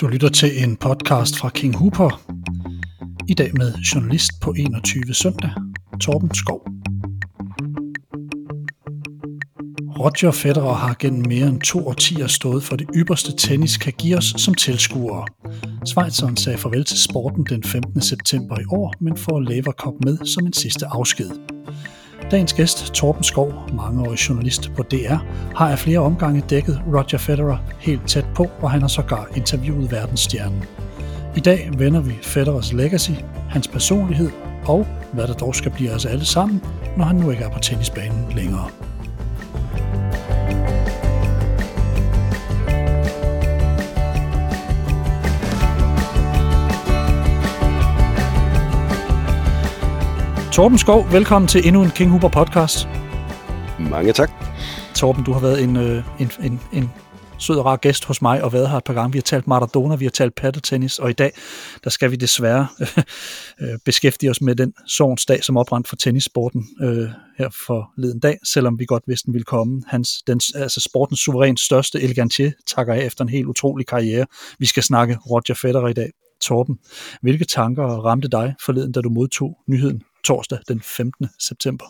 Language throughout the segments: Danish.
Du lytter til en podcast fra King Hooper. I dag med journalist på 21 søndag, Torben Skov. Roger Federer har gennem mere end to årtier stået for det ypperste tennis kan give os som tilskuere. Schweizeren sagde farvel til sporten den 15. september i år, men får Lever Cup med som en sidste afsked. Dagens gæst, Torben Skov, mangeårig journalist på DR, har af flere omgange dækket Roger Federer helt tæt på, og han har sågar interviewet verdensstjernen. I dag vender vi Federers legacy, hans personlighed og hvad der dog skal blive os alle sammen, når han nu ikke er på tennisbanen længere. Torben Skov, velkommen til endnu en King Huber podcast. Mange tak. Torben, du har været en, øh, en, en, en sød og rar gæst hos mig og været her et par gange. Vi har talt Maradona, vi har talt paddeltennis, og i dag der skal vi desværre øh, beskæftige os med den dag, som oprandt for tennissporten øh, her for leden dag, selvom vi godt vidste, den ville komme. Hans, den, altså sportens suverænt største elegantier takker af efter en helt utrolig karriere. Vi skal snakke Roger Federer i dag. Torben, hvilke tanker ramte dig forleden, da du modtog nyheden torsdag den 15. september?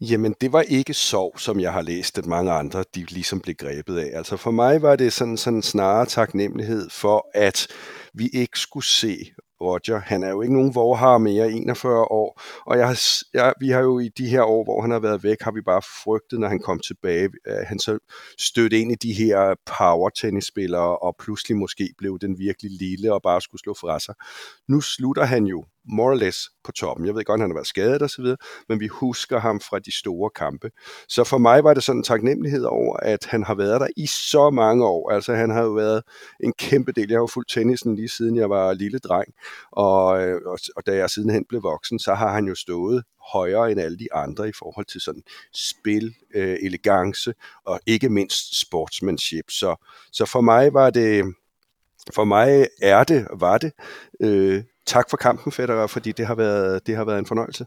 Jamen, det var ikke sorg, som jeg har læst, at mange andre de ligesom blev grebet af. Altså for mig var det sådan, sådan snarere taknemmelighed for, at vi ikke skulle se Roger. Han er jo ikke nogen vorhar mere, 41 år, og jeg jeg, vi har jo i de her år, hvor han har været væk, har vi bare frygtet, når han kom tilbage, at han så stødte ind i de her power tennisspillere, og pludselig måske blev den virkelig lille og bare skulle slå fra sig. Nu slutter han jo more or less på toppen. Jeg ved godt, at han har været skadet osv., men vi husker ham fra de store kampe. Så for mig var det sådan en taknemmelighed over, at han har været der i så mange år. Altså han har jo været en kæmpe del. Jeg har jo fulgt tennisen lige siden jeg var lille dreng, og, øh, og, og da jeg sidenhen blev voksen, så har han jo stået højere end alle de andre i forhold til sådan spil, øh, elegance og ikke mindst sportsmanship. Så, så for mig var det, for mig er det, var det, øh, tak for kampen, Federer, fordi det har været, det har været en fornøjelse.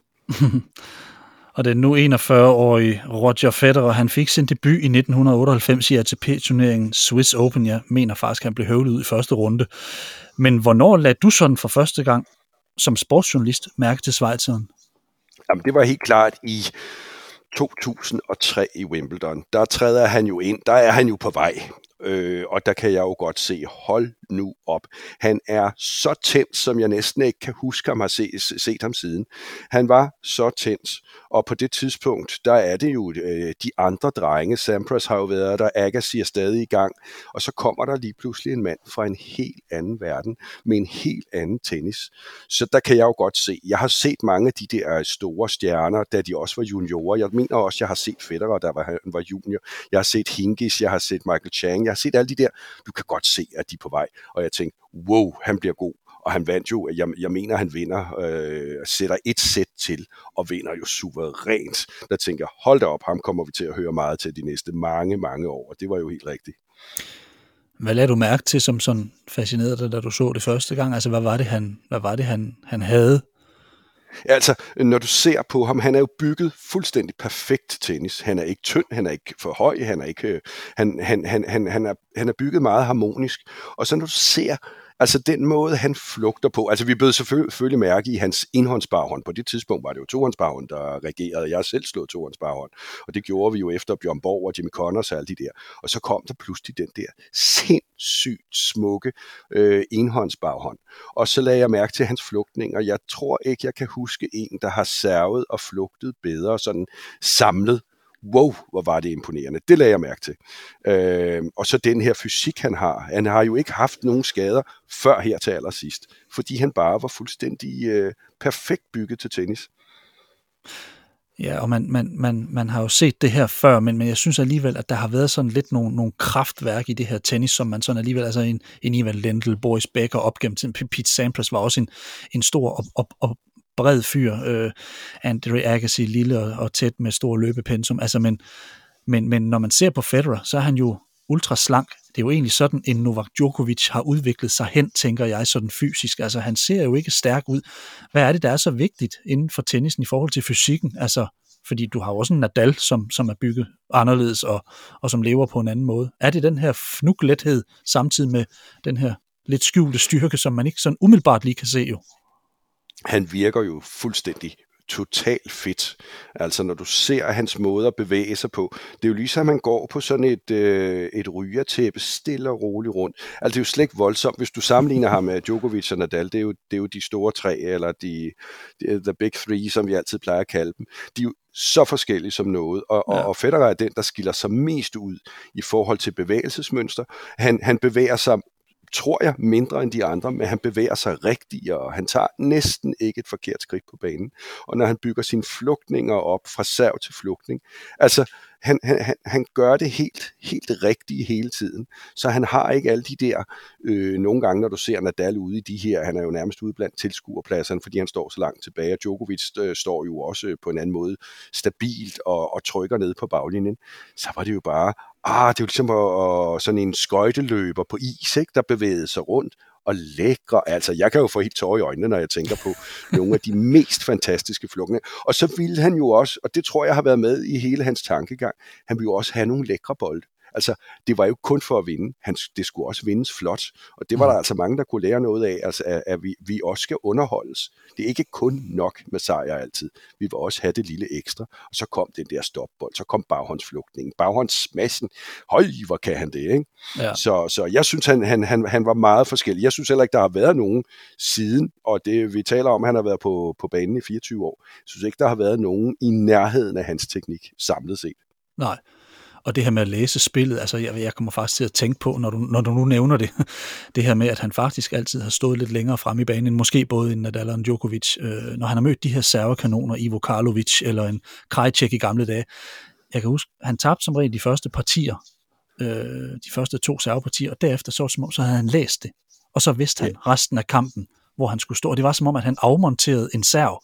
og den nu 41-årige Roger Federer, han fik sin debut i 1998 i ATP-turneringen Swiss Open. Jeg mener faktisk, han blev høvlet ud i første runde. Men hvornår lagde du sådan for første gang som sportsjournalist mærke til Schweizeren? Jamen, det var helt klart i 2003 i Wimbledon. Der træder han jo ind, der er han jo på vej. Øh, og der kan jeg jo godt se, hold nu op. Han er så tændt, som jeg næsten ikke kan huske ham har set, set ham siden. Han var så tændt, og på det tidspunkt, der er det jo øh, de andre drenge. Sampras har jo været der, Agassi er stadig i gang, og så kommer der lige pludselig en mand fra en helt anden verden, med en helt anden tennis. Så der kan jeg jo godt se, jeg har set mange af de der øh, store stjerner, da de også var juniorer. Jeg mener også, jeg har set Federer, der var, han var junior. Jeg har set Hingis, jeg har set Michael Chang, jeg har set alle de der. Du kan godt se, at de er på vej. Og jeg tænkte, wow, han bliver god og han vandt jo, jeg, jeg mener, han vinder, øh, sætter et sæt til, og vinder jo suverænt. Der tænker jeg, hold da op, ham kommer vi til at høre meget til de næste mange, mange år, og det var jo helt rigtigt. Hvad lagde du mærke til, som sådan fascinerede dig, da du så det første gang? Altså, hvad var det, han, hvad var det, han, han havde? Altså, når du ser på ham, han er jo bygget fuldstændig perfekt tennis. Han er ikke tynd, han er ikke for høj, han er ikke, øh, han, han, han, han, han, er, han er bygget meget harmonisk. Og så når du ser Altså den måde, han flugter på. Altså vi blev selvfølgelig mærke i hans enhåndsbarhånd. På det tidspunkt var det jo tohåndsbarhånd, der regerede. Jeg selv slået tohåndsbarhånd. Og det gjorde vi jo efter Bjørn Borg og Jimmy Connors og alle de der. Og så kom der pludselig den der sindssygt smukke øh, enhåndsbarhånd. Og så lagde jeg mærke til hans flugtning, og jeg tror ikke, jeg kan huske en, der har servet og flugtet bedre sådan samlet wow, hvor var det imponerende. Det lagde jeg mærke til. Øh, og så den her fysik, han har. Han har jo ikke haft nogen skader før her til allersidst, fordi han bare var fuldstændig øh, perfekt bygget til tennis. Ja, og man, man, man, man har jo set det her før, men, men jeg synes alligevel, at der har været sådan lidt nogle, nogle kraftværk i det her tennis, som man sådan alligevel, altså en, en Ivan Lendl, Boris Becker op gennem tiden, Pete Sampras var også en, en stor op, op, op, bred fyr, øh, Andre Agassi, lille og, og tæt med stor løbepensum, altså men, men, men når man ser på Federer, så er han jo ultra slank. Det er jo egentlig sådan, en Novak Djokovic har udviklet sig hen, tænker jeg, sådan fysisk. Altså, han ser jo ikke stærk ud. Hvad er det, der er så vigtigt inden for tennisen i forhold til fysikken? Altså, Fordi du har jo også en Nadal, som, som er bygget anderledes og, og som lever på en anden måde. Er det den her fnuglethed samtidig med den her lidt skjulte styrke, som man ikke sådan umiddelbart lige kan se jo? Han virker jo fuldstændig totalt fedt. Altså når du ser hans måde at bevæge sig på, det er jo ligesom, at man går på sådan et, øh, et rygertæppe stille og roligt rundt. Altså det er jo slet ikke voldsomt, hvis du sammenligner ham med Djokovic og Nadal, det er jo, det er jo de store tre, eller de, de, the big three, som vi altid plejer at kalde dem. De er jo så forskellige som noget, og, ja. og, og Federer er den, der skiller sig mest ud i forhold til bevægelsesmønster. Han, han bevæger sig tror jeg, mindre end de andre, men han bevæger sig rigtigt, og han tager næsten ikke et forkert skridt på banen. Og når han bygger sine flugtninger op fra serv til flugtning, altså han, han, han gør det helt, helt rigtigt hele tiden. Så han har ikke alle de der, øh, nogle gange når du ser Nadal ude i de her, han er jo nærmest ude blandt tilskuerpladserne, fordi han står så langt tilbage, og Djokovic øh, står jo også på en anden måde stabilt og, og trykker ned på baglinjen. Så var det jo bare, ah, det er jo ligesom at, sådan en skøjteløber på is, ikke, der bevægede sig rundt, og lækre. Altså, jeg kan jo få helt tårer i øjnene, når jeg tænker på nogle af de mest fantastiske flugtninger. Og så ville han jo også, og det tror jeg har været med i hele hans tankegang, han ville jo også have nogle lækre bolde. Altså, det var jo kun for at vinde. Han, det skulle også vindes flot. Og det var der mm. altså mange, der kunne lære noget af, altså, at, at vi, vi også skal underholdes. Det er ikke kun nok med sejr altid. Vi vil også have det lille ekstra. Og så kom den der stopbold, så kom baghåndsflugtningen, baghåndssmassen. Høj, hvor kan han det, ikke? Ja. Så, så jeg synes, han, han, han, han var meget forskellig. Jeg synes heller ikke, der har været nogen siden, og det vi taler om, han har været på, på banen i 24 år. Jeg synes ikke, der har været nogen i nærheden af hans teknik samlet set. Nej, og det her med at læse spillet, altså jeg, jeg kommer faktisk til at tænke på, når du, når du nu nævner det, det her med, at han faktisk altid har stået lidt længere frem i banen, måske både en Nadal og en Djokovic, øh, når han har mødt de her servekanoner, Ivo Karlovic eller en Krajcek i gamle dage. Jeg kan huske, han tabte som regel de første partier, øh, de første to servepartier, og derefter så, som om, så havde han læst det, og så vidste han resten af kampen, hvor han skulle stå. Og det var som om, at han afmonterede en serv,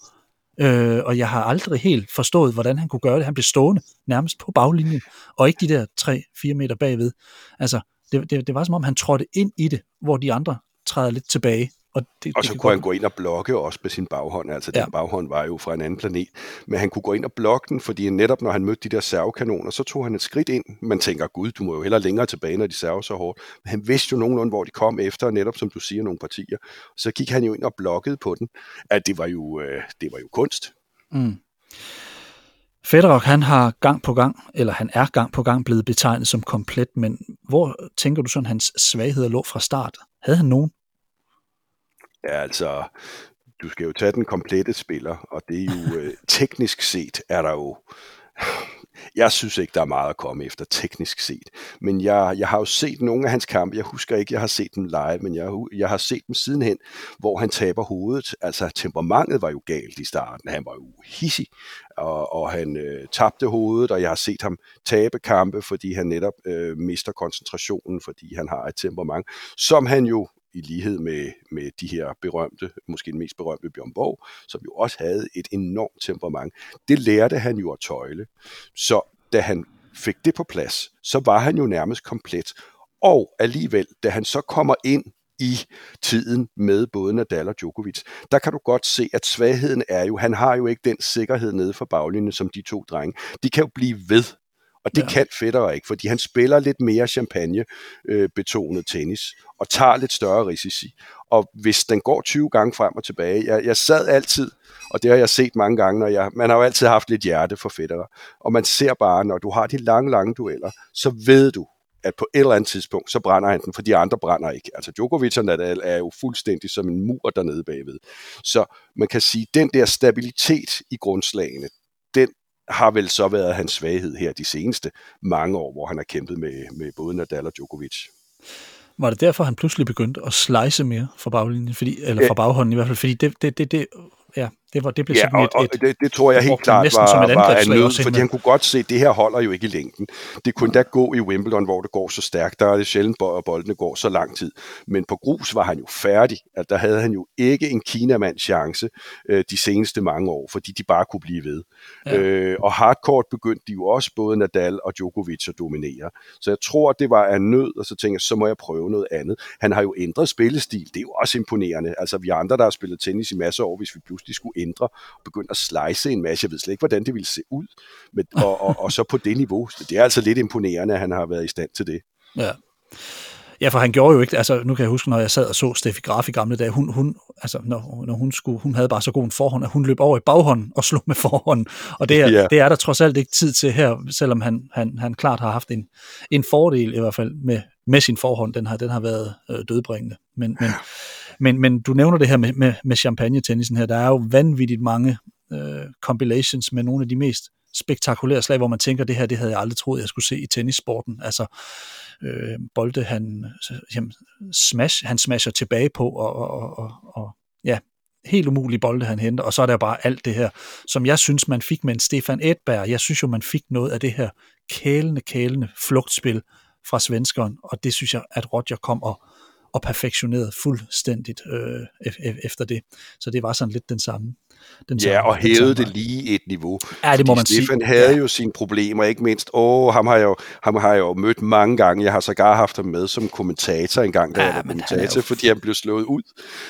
Øh, og jeg har aldrig helt forstået, hvordan han kunne gøre det. Han blev stående nærmest på baglinjen, og ikke de der 3-4 meter bagved. Altså, det, det, det var som om, han trådte ind i det, hvor de andre træder lidt tilbage. Og, det, og så det kunne han gå ind og blokke også med sin baghånd, altså ja. den baghånd var jo fra en anden planet, men han kunne gå ind og blokke den, fordi netop når han mødte de der servekanoner, så tog han et skridt ind. Man tænker, gud, du må jo heller længere tilbage, når de server så hårdt. Men han vidste jo nogenlunde, hvor de kom efter, netop som du siger, nogle partier. Så gik han jo ind og blokkede på den. At det var jo, øh, det var jo kunst. Mm. Federer, han har gang på gang, eller han er gang på gang blevet betegnet som komplet, men hvor tænker du sådan, hans svagheder lå fra start? Havde han nogen? Ja, altså, du skal jo tage den komplette spiller, og det er jo øh, teknisk set, er der jo jeg synes ikke, der er meget at komme efter teknisk set. Men jeg, jeg har jo set nogle af hans kampe. Jeg husker ikke, jeg har set dem live, men jeg, jeg har set dem sidenhen, hvor han taber hovedet. Altså temperamentet var jo galt i starten. Han var jo hissig, og, og han øh, tabte hovedet, og jeg har set ham tabe kampe, fordi han netop øh, mister koncentrationen, fordi han har et temperament, som han jo i lighed med, med de her berømte, måske den mest berømte Bjørn Borg, som jo også havde et enormt temperament. Det lærte han jo at tøjle. Så da han fik det på plads, så var han jo nærmest komplet. Og alligevel, da han så kommer ind i tiden med både Nadal og Djokovic, der kan du godt se, at svagheden er jo, han har jo ikke den sikkerhed nede for baglinjen, som de to drenge. De kan jo blive ved og det ja. kan Federer ikke, fordi han spiller lidt mere champagne-betonet øh, tennis, og tager lidt større risici. Og hvis den går 20 gange frem og tilbage, jeg, jeg sad altid, og det har jeg set mange gange, når jeg, man har jo altid haft lidt hjerte for Federer, og man ser bare, når du har de lange, lange dueller, så ved du, at på et eller andet tidspunkt, så brænder han den, for de andre brænder ikke. Altså Djokovic og Nadal er jo fuldstændig som en mur dernede bagved. Så man kan sige, den der stabilitet i grundslagene, den har vel så været hans svaghed her de seneste mange år, hvor han har kæmpet med, med både Nadal og Djokovic. Var det derfor, han pludselig begyndte at slice mere fra baglinjen, fordi, eller fra baghånden i hvert fald, fordi det, det, det, det ja, det, var, det blev ja, sådan et, og, et, det, det tror jeg helt klart var, som et var en nød, fordi han kunne godt se, at det her holder jo ikke i længden. Det kunne da gå i Wimbledon, hvor det går så stærkt. Der er det sjældent, at boldene går så lang tid. Men på grus var han jo færdig. At der havde han jo ikke en Kinamands chance øh, de seneste mange år, fordi de bare kunne blive ved. Ja. Øh, og hardcourt begyndte de jo også både Nadal og Djokovic at dominere. Så jeg tror, det var en nød, og så tænkte jeg, så må jeg prøve noget andet. Han har jo ændret spillestil. Det er jo også imponerende. Altså vi andre, der har spillet tennis i masser af år, hvis vi pludselig skulle ændre, og begynde at slice en masse. Jeg ved slet ikke, hvordan det ville se ud, men, og, og, og så på det niveau. Det er altså lidt imponerende, at han har været i stand til det. Ja. Ja, for han gjorde jo ikke, altså nu kan jeg huske, når jeg sad og så Steffi Graf i gamle dage, hun, hun, altså, når, når hun, skulle, hun havde bare så god en forhånd, at hun løb over i baghånden og slog med forhånden. Og det er, ja. det er der trods alt ikke tid til her, selvom han, han, han klart har haft en, en fordel i hvert fald med, med sin forhånd. Den har, den har været øh, dødbringende. Men, men, men, men du nævner det her med, med, med champagne-tennisen her. Der er jo vanvittigt mange øh, compilations med nogle af de mest spektakulære slag, hvor man tænker, det her, det havde jeg aldrig troet, jeg skulle se i tennissporten. Altså, øh, bolde han, øh, jamen, smash, han smasher tilbage på, og, og, og, og ja, helt umulige bolde, han henter, og så er der bare alt det her, som jeg synes, man fik med en Stefan Edberg. Jeg synes jo, man fik noget af det her kælende, kælende flugtspil fra svenskeren, og det synes jeg, at Roger kom og, og perfektionerede fuldstændigt øh, e-, e-, efter det. Så det var sådan lidt den samme den ja, og hævede det lige et niveau. Ja, det må man Stefan sige. havde ja. jo sine problemer, ikke mindst. Åh, ham har, jeg jo, ham har jeg jo mødt mange gange. Jeg har sågar haft ham med som kommentator en gang, da ja, jeg var kommentator, jo... fordi han blev slået ud.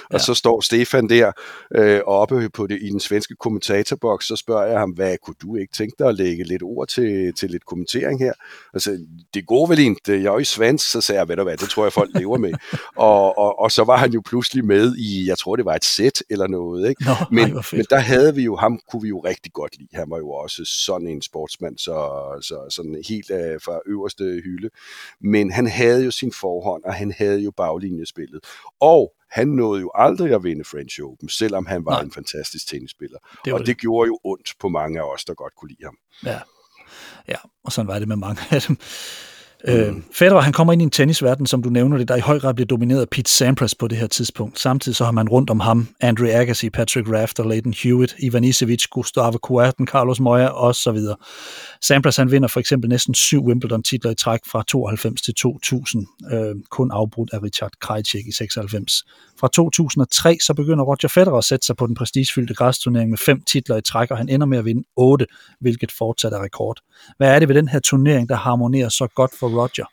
Og ja. så står Stefan der øh, oppe på det, i den svenske kommentatorboks, så spørger jeg ham, hvad kunne du ikke tænke dig at lægge lidt ord til, til lidt kommentering her? Altså, det går vel ikke, jeg er jo i svensk, så sagde jeg, ved du hvad, det tror jeg folk lever med. og, og, og så var han jo pludselig med i, jeg tror det var et sæt eller noget, ikke? Nå, men, ej, men der havde vi jo, ham kunne vi jo rigtig godt lide. Han var jo også sådan en sportsmand, så, så sådan helt uh, fra øverste hylde. Men han havde jo sin forhånd, og han havde jo baglinjespillet. Og han nåede jo aldrig at vinde French Open, selvom han var Nej. en fantastisk tennisspiller. Det og det, det gjorde jo ondt på mange af os, der godt kunne lide ham. Ja, ja. og sådan var det med mange af dem. Øh. Federer, han kommer ind i en tennisverden, som du nævner det, der i høj grad bliver domineret af Pete Sampras på det her tidspunkt. Samtidig så har man rundt om ham Andre Agassi, Patrick Rafter, Leighton Hewitt, Ivan Isevic, Gustavo Kuerten, Carlos Moya og så videre. Sampras han vinder for eksempel næsten syv Wimbledon-titler i træk fra 92 til 2000, øh, kun afbrudt af Richard Krejcik i 96. Fra 2003 så begynder Roger Federer at sætte sig på den prestigefyldte græsturnering med fem titler i træk, og han ender med at vinde otte, hvilket fortsat er rekord. Hvad er det ved den her turnering, der harmonerer så godt for Roger?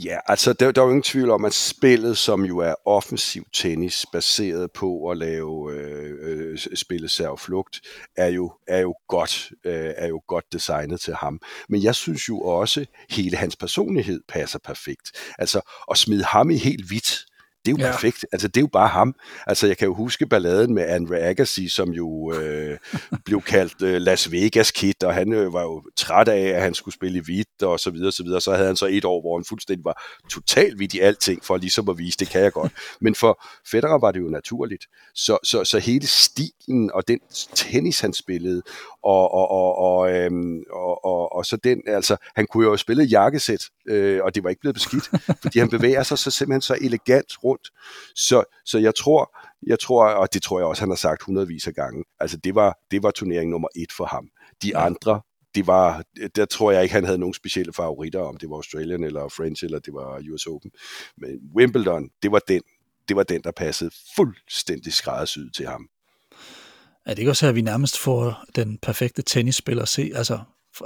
Ja, altså der, der er jo ingen tvivl om, at spillet, som jo er offensiv tennis, baseret på at lave øh, øh, serve servflugt, er jo, er, jo godt, øh, er jo godt designet til ham. Men jeg synes jo også, hele hans personlighed passer perfekt. Altså at smide ham i helt hvidt, det er jo ja. perfekt. Altså, det er jo bare ham. Altså, jeg kan jo huske balladen med Andre Agassi, som jo øh, blev kaldt øh, Las Vegas Kid, og han øh, var jo træt af, at han skulle spille i hvidt, og så videre, så videre. Så havde han så et år, hvor han fuldstændig var totalt hvidt i alting, for ligesom at vise, det kan jeg godt. Men for Federer var det jo naturligt. Så, så, så hele stilen og den tennis, han spillede, og, og, og, og, øhm, og, og, og så den, altså, han kunne jo spille jakkesæt, øh, og det var ikke blevet beskidt, fordi han bevæger sig så simpelthen så elegant rundt. Så, så jeg tror, jeg tror, og det tror jeg også, han har sagt hundredvis af gange, altså det var, det var turnering nummer et for ham. De andre, det var, der tror jeg ikke, han havde nogen specielle favoritter, om det var Australian eller French, eller det var US Open. Men Wimbledon, det var den, det var den, der passede fuldstændig skræddersyet til ham. Er det ikke også her, at vi nærmest får den perfekte tennisspiller at se, altså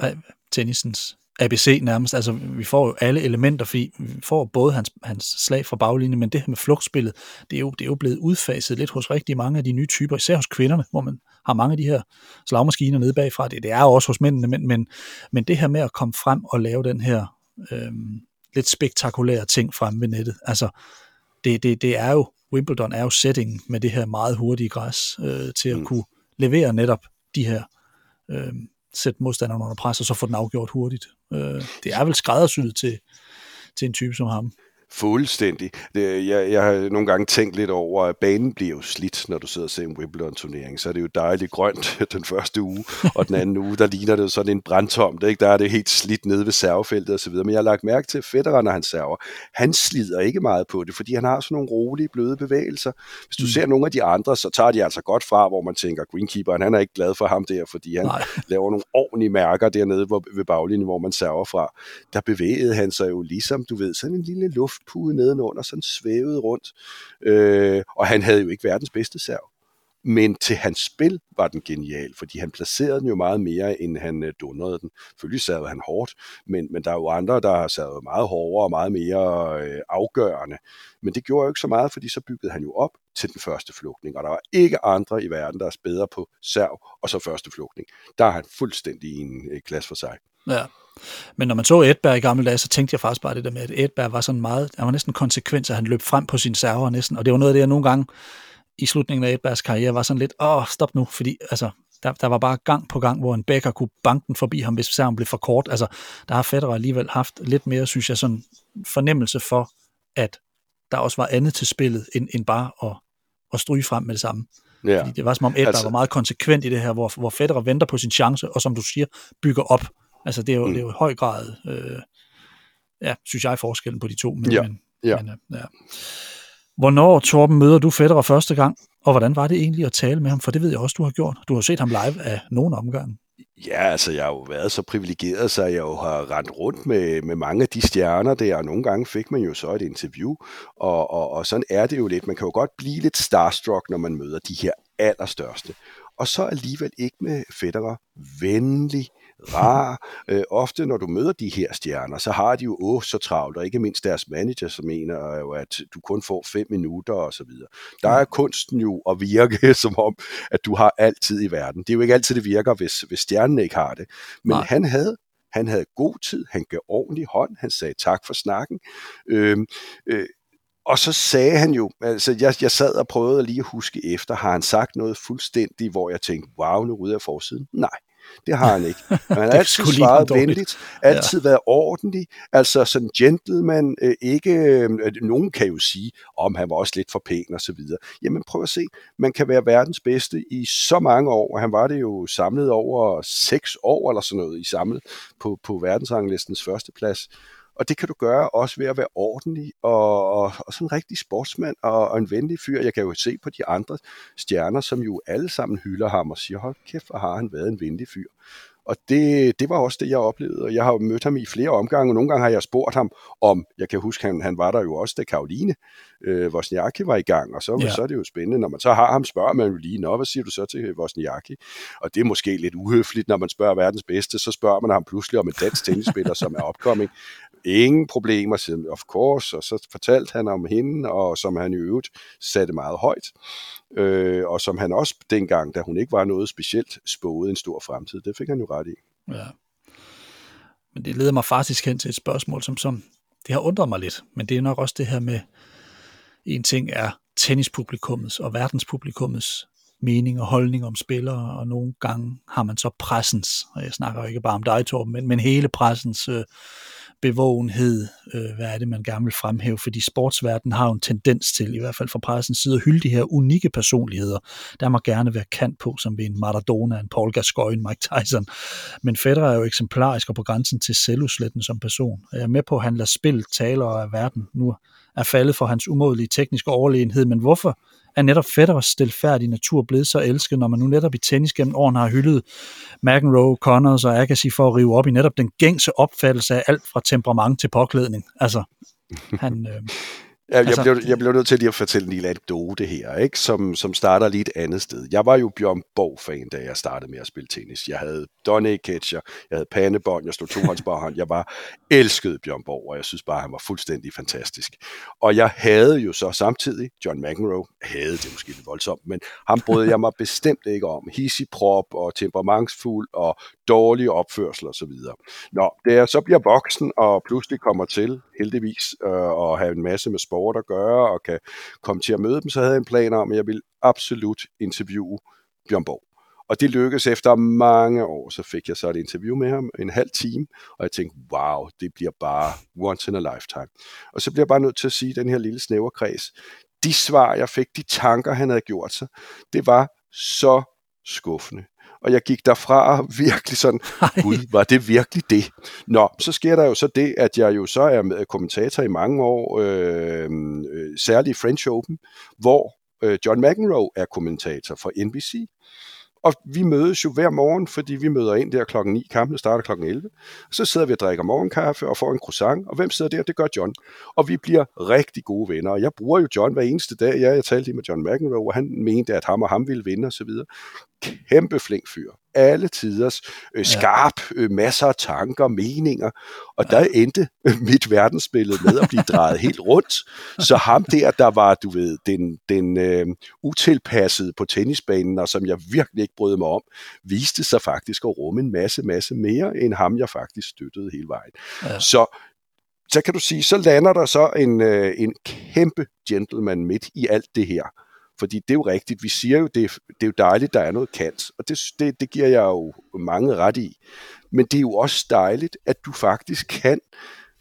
øh, tennisens ABC nærmest, altså vi får jo alle elementer, fordi vi får både hans, hans slag fra baglinjen, men det her med flugtspillet, det er, jo, det er jo blevet udfaset lidt hos rigtig mange af de nye typer, især hos kvinderne, hvor man har mange af de her slagmaskiner nede bagfra, det, det er jo også hos mændene, men, men, men det her med at komme frem og lave den her øh, lidt spektakulære ting frem ved nettet, altså det, det, det er jo Wimbledon er jo setting med det her meget hurtige græs øh, til at mm. kunne levere netop de her øh, sætte modstanderne under pres, og så få den afgjort hurtigt. Øh, det er vel skræddersyet til, til en type som ham. Fuldstændig. Jeg, jeg har nogle gange tænkt lidt over, at banen bliver jo slidt, når du sidder og ser en Wimbledon-turnering. Så er det jo dejligt grønt den første uge, og den anden uge, der ligner det sådan en brandtomt. Ikke? Der er det helt slidt nede ved servefeltet osv. Men jeg har lagt mærke til, at Federer, når han server, han slider ikke meget på det, fordi han har sådan nogle rolige, bløde bevægelser. Hvis du mm. ser nogle af de andre, så tager de altså godt fra, hvor man tænker, greenkeeperen, han er ikke glad for ham der, fordi han Nej. laver nogle ordentlige mærker dernede hvor, ved baglinjen, hvor man server fra. Der bevægede han sig jo ligesom, du ved, sådan en lille luft luftpude nedenunder, sådan svævede rundt. Øh, og han havde jo ikke verdens bedste serv. men til hans spil var den genial, fordi han placerede den jo meget mere, end han øh, dundrede den. Selvfølgelig sad han hårdt, men, men der er jo andre, der har sad meget hårdere og meget mere øh, afgørende. Men det gjorde jo ikke så meget, fordi så byggede han jo op til den første flugtning, og der var ikke andre i verden, der er bedre på serv og så første flugtning. Der er han fuldstændig i en øh, klasse for sig. Ja. Men når man så Edberg i gamle dage, så tænkte jeg faktisk bare det der med, at Edberg var sådan meget, han var næsten konsekvent, at han løb frem på sine server næsten, og det var noget af det, jeg nogle gange i slutningen af Edbergs karriere var sådan lidt, åh, stop nu, fordi altså, der, der var bare gang på gang, hvor en Becker kunne banke den forbi ham, hvis serven blev for kort. Altså, der har Federer alligevel haft lidt mere, synes jeg, sådan fornemmelse for, at der også var andet til spillet, end, end bare at, at stryge frem med det samme. Ja. Fordi det var som om Edberg altså, var meget konsekvent i det her, hvor, hvor Federer venter på sin chance, og som du siger, bygger op. Altså, det er jo, mm. det er jo i høj grad, øh, ja, synes jeg, forskellen på de to. Men, ja. men, ja. Men, øh, ja. Hvornår, Torben, møder du Federer første gang, og hvordan var det egentlig at tale med ham? For det ved jeg også, du har gjort. Du har set ham live af nogen omgang. Ja, altså jeg har jo været så privilegeret, så jeg jo har rendt rundt med, med mange af de stjerner der, og nogle gange fik man jo så et interview, og, og, og sådan er det jo lidt. Man kan jo godt blive lidt starstruck, når man møder de her allerstørste. Og så alligevel ikke med Federer venlig, rar. Øh, ofte når du møder de her stjerner, så har de jo åh, så travlt, og ikke mindst deres manager, som mener jo, at du kun får fem minutter og så videre. Der er kunsten jo at virke som om, at du har altid i verden. Det er jo ikke altid, det virker, hvis, hvis stjernen ikke har det. Men Nej. han havde han havde god tid, han gav ordentlig hånd, han sagde tak for snakken. Øh, øh, og så sagde han jo, altså jeg, jeg sad og prøvede lige at huske efter, har han sagt noget fuldstændigt, hvor jeg tænkte, wow, nu rydder jeg forsiden? Nej, det har han ikke. Men han har altid svaret venligt, altid ja. været ordentlig, altså sådan gentleman, øh, ikke, øh, nogen kan jo sige, om han var også lidt for pæn og så videre. Jamen prøv at se, man kan være verdens bedste i så mange år, og han var det jo samlet over seks år eller sådan noget i samlet på, på verdensranglistens første plads. Og det kan du gøre også ved at være ordentlig og, og, og sådan en rigtig sportsmand og, og en venlig fyr. Jeg kan jo se på de andre stjerner, som jo alle sammen hylder ham og siger, hold kæft, hvor har han været en venlig fyr. Og det, det var også det, jeg oplevede. Og jeg har mødt ham i flere omgange, og nogle gange har jeg spurgt ham om, jeg kan huske, han, han var der jo også, da Karoline øh, Vosniaki var i gang, og så, ja. så er det jo spændende. Når man så har ham, spørger man jo lige, Nå, hvad siger du så til Vosniaki? Og det er måske lidt uhøfligt, når man spørger verdens bedste, så spørger man ham pludselig om en dansk tennisspiller, som er opkoming ingen problemer, siden of course, og så fortalte han om hende, og som han i øvrigt satte meget højt, øh, og som han også dengang, da hun ikke var noget specielt, spåede en stor fremtid. Det fik han jo ret i. Ja. Men det leder mig faktisk hen til et spørgsmål, som, som det har undret mig lidt, men det er nok også det her med, en ting er tennispublikummets og verdenspublikummets mening og holdning om spillere, og nogle gange har man så pressens, og jeg snakker ikke bare om dig, Torben, men, men hele pressens øh, bevågenhed, øh, hvad er det, man gerne vil fremhæve, fordi sportsverdenen har jo en tendens til, i hvert fald fra pressens side, at hylde de her unikke personligheder. Der må gerne være kant på, som ved en Maradona, en Paul Gascoigne, Mike Tyson. Men Federer er jo eksemplarisk og på grænsen til selvudsletten som person. Jeg er med på, at han lader spil, taler af verden nu er faldet for hans umådelige tekniske overlegenhed, men hvorfor er netop Federers stilfærdige natur blevet så elsket, når man nu netop i tennis gennem årene har hyldet McEnroe, Connors og Agassi for at rive op i netop den gængse opfattelse af alt fra temperament til påklædning. Altså, han, øh, Ja, jeg, altså, blev, jeg blev nødt til lige at fortælle en lille anekdote her, ikke? Som, som starter lige et andet sted. Jeg var jo Bjørn Borg-fan, da jeg startede med at spille tennis. Jeg havde Donny Ketcher, jeg havde pandebånd, jeg stod tohåndsbarhånd. Jeg var elsket Bjørn Borg, og jeg synes bare, han var fuldstændig fantastisk. Og jeg havde jo så samtidig John McEnroe. Havde det måske lidt voldsomt, men ham brød jeg mig bestemt ikke om. Hissig prop og temperamentsfuld og dårlig opførsel osv. Nå, da jeg så bliver voksen og pludselig kommer til, heldigvis, øh, at have en masse med sport sport at gøre, og kan komme til at møde dem, så havde jeg en plan om, at jeg ville absolut interviewe Bjørn Borg. Og det lykkedes efter mange år, så fik jeg så et interview med ham, en halv time, og jeg tænkte, wow, det bliver bare once in a lifetime. Og så bliver jeg bare nødt til at sige, den her lille snæverkreds, de svar, jeg fik, de tanker, han havde gjort sig, det var så skuffende og jeg gik derfra virkelig sådan, gud, var det virkelig det? Nå, så sker der jo så det, at jeg jo så er med kommentator i mange år, øh, øh, særligt French Open, hvor øh, John McEnroe er kommentator for NBC. Og vi mødes jo hver morgen, fordi vi møder ind der klokken 9, kampene starter klokken 11. Så sidder vi og drikker morgenkaffe og får en croissant, og hvem sidder der? Det gør John. Og vi bliver rigtig gode venner, og jeg bruger jo John hver eneste dag. Ja, jeg talte lige med John McEnroe, og han mente, at ham og ham ville vinde osv. Kæmpe flink fyr alle tiders, øh, skarp, øh, masser af tanker, meninger, og der endte mit verdensbillede med at blive drejet helt rundt. Så ham der, der var, du ved, den, den øh, utilpassede på tennisbanen, og som jeg virkelig ikke brød mig om, viste sig faktisk at rumme en masse, masse mere, end ham jeg faktisk støttede hele vejen. Ja. Så så kan du sige, så lander der så en, øh, en kæmpe gentleman midt i alt det her. Fordi det er jo rigtigt, vi siger jo, det, det er jo dejligt, der er noget kant, og det, det, det giver jeg jo mange ret i. Men det er jo også dejligt, at du faktisk kan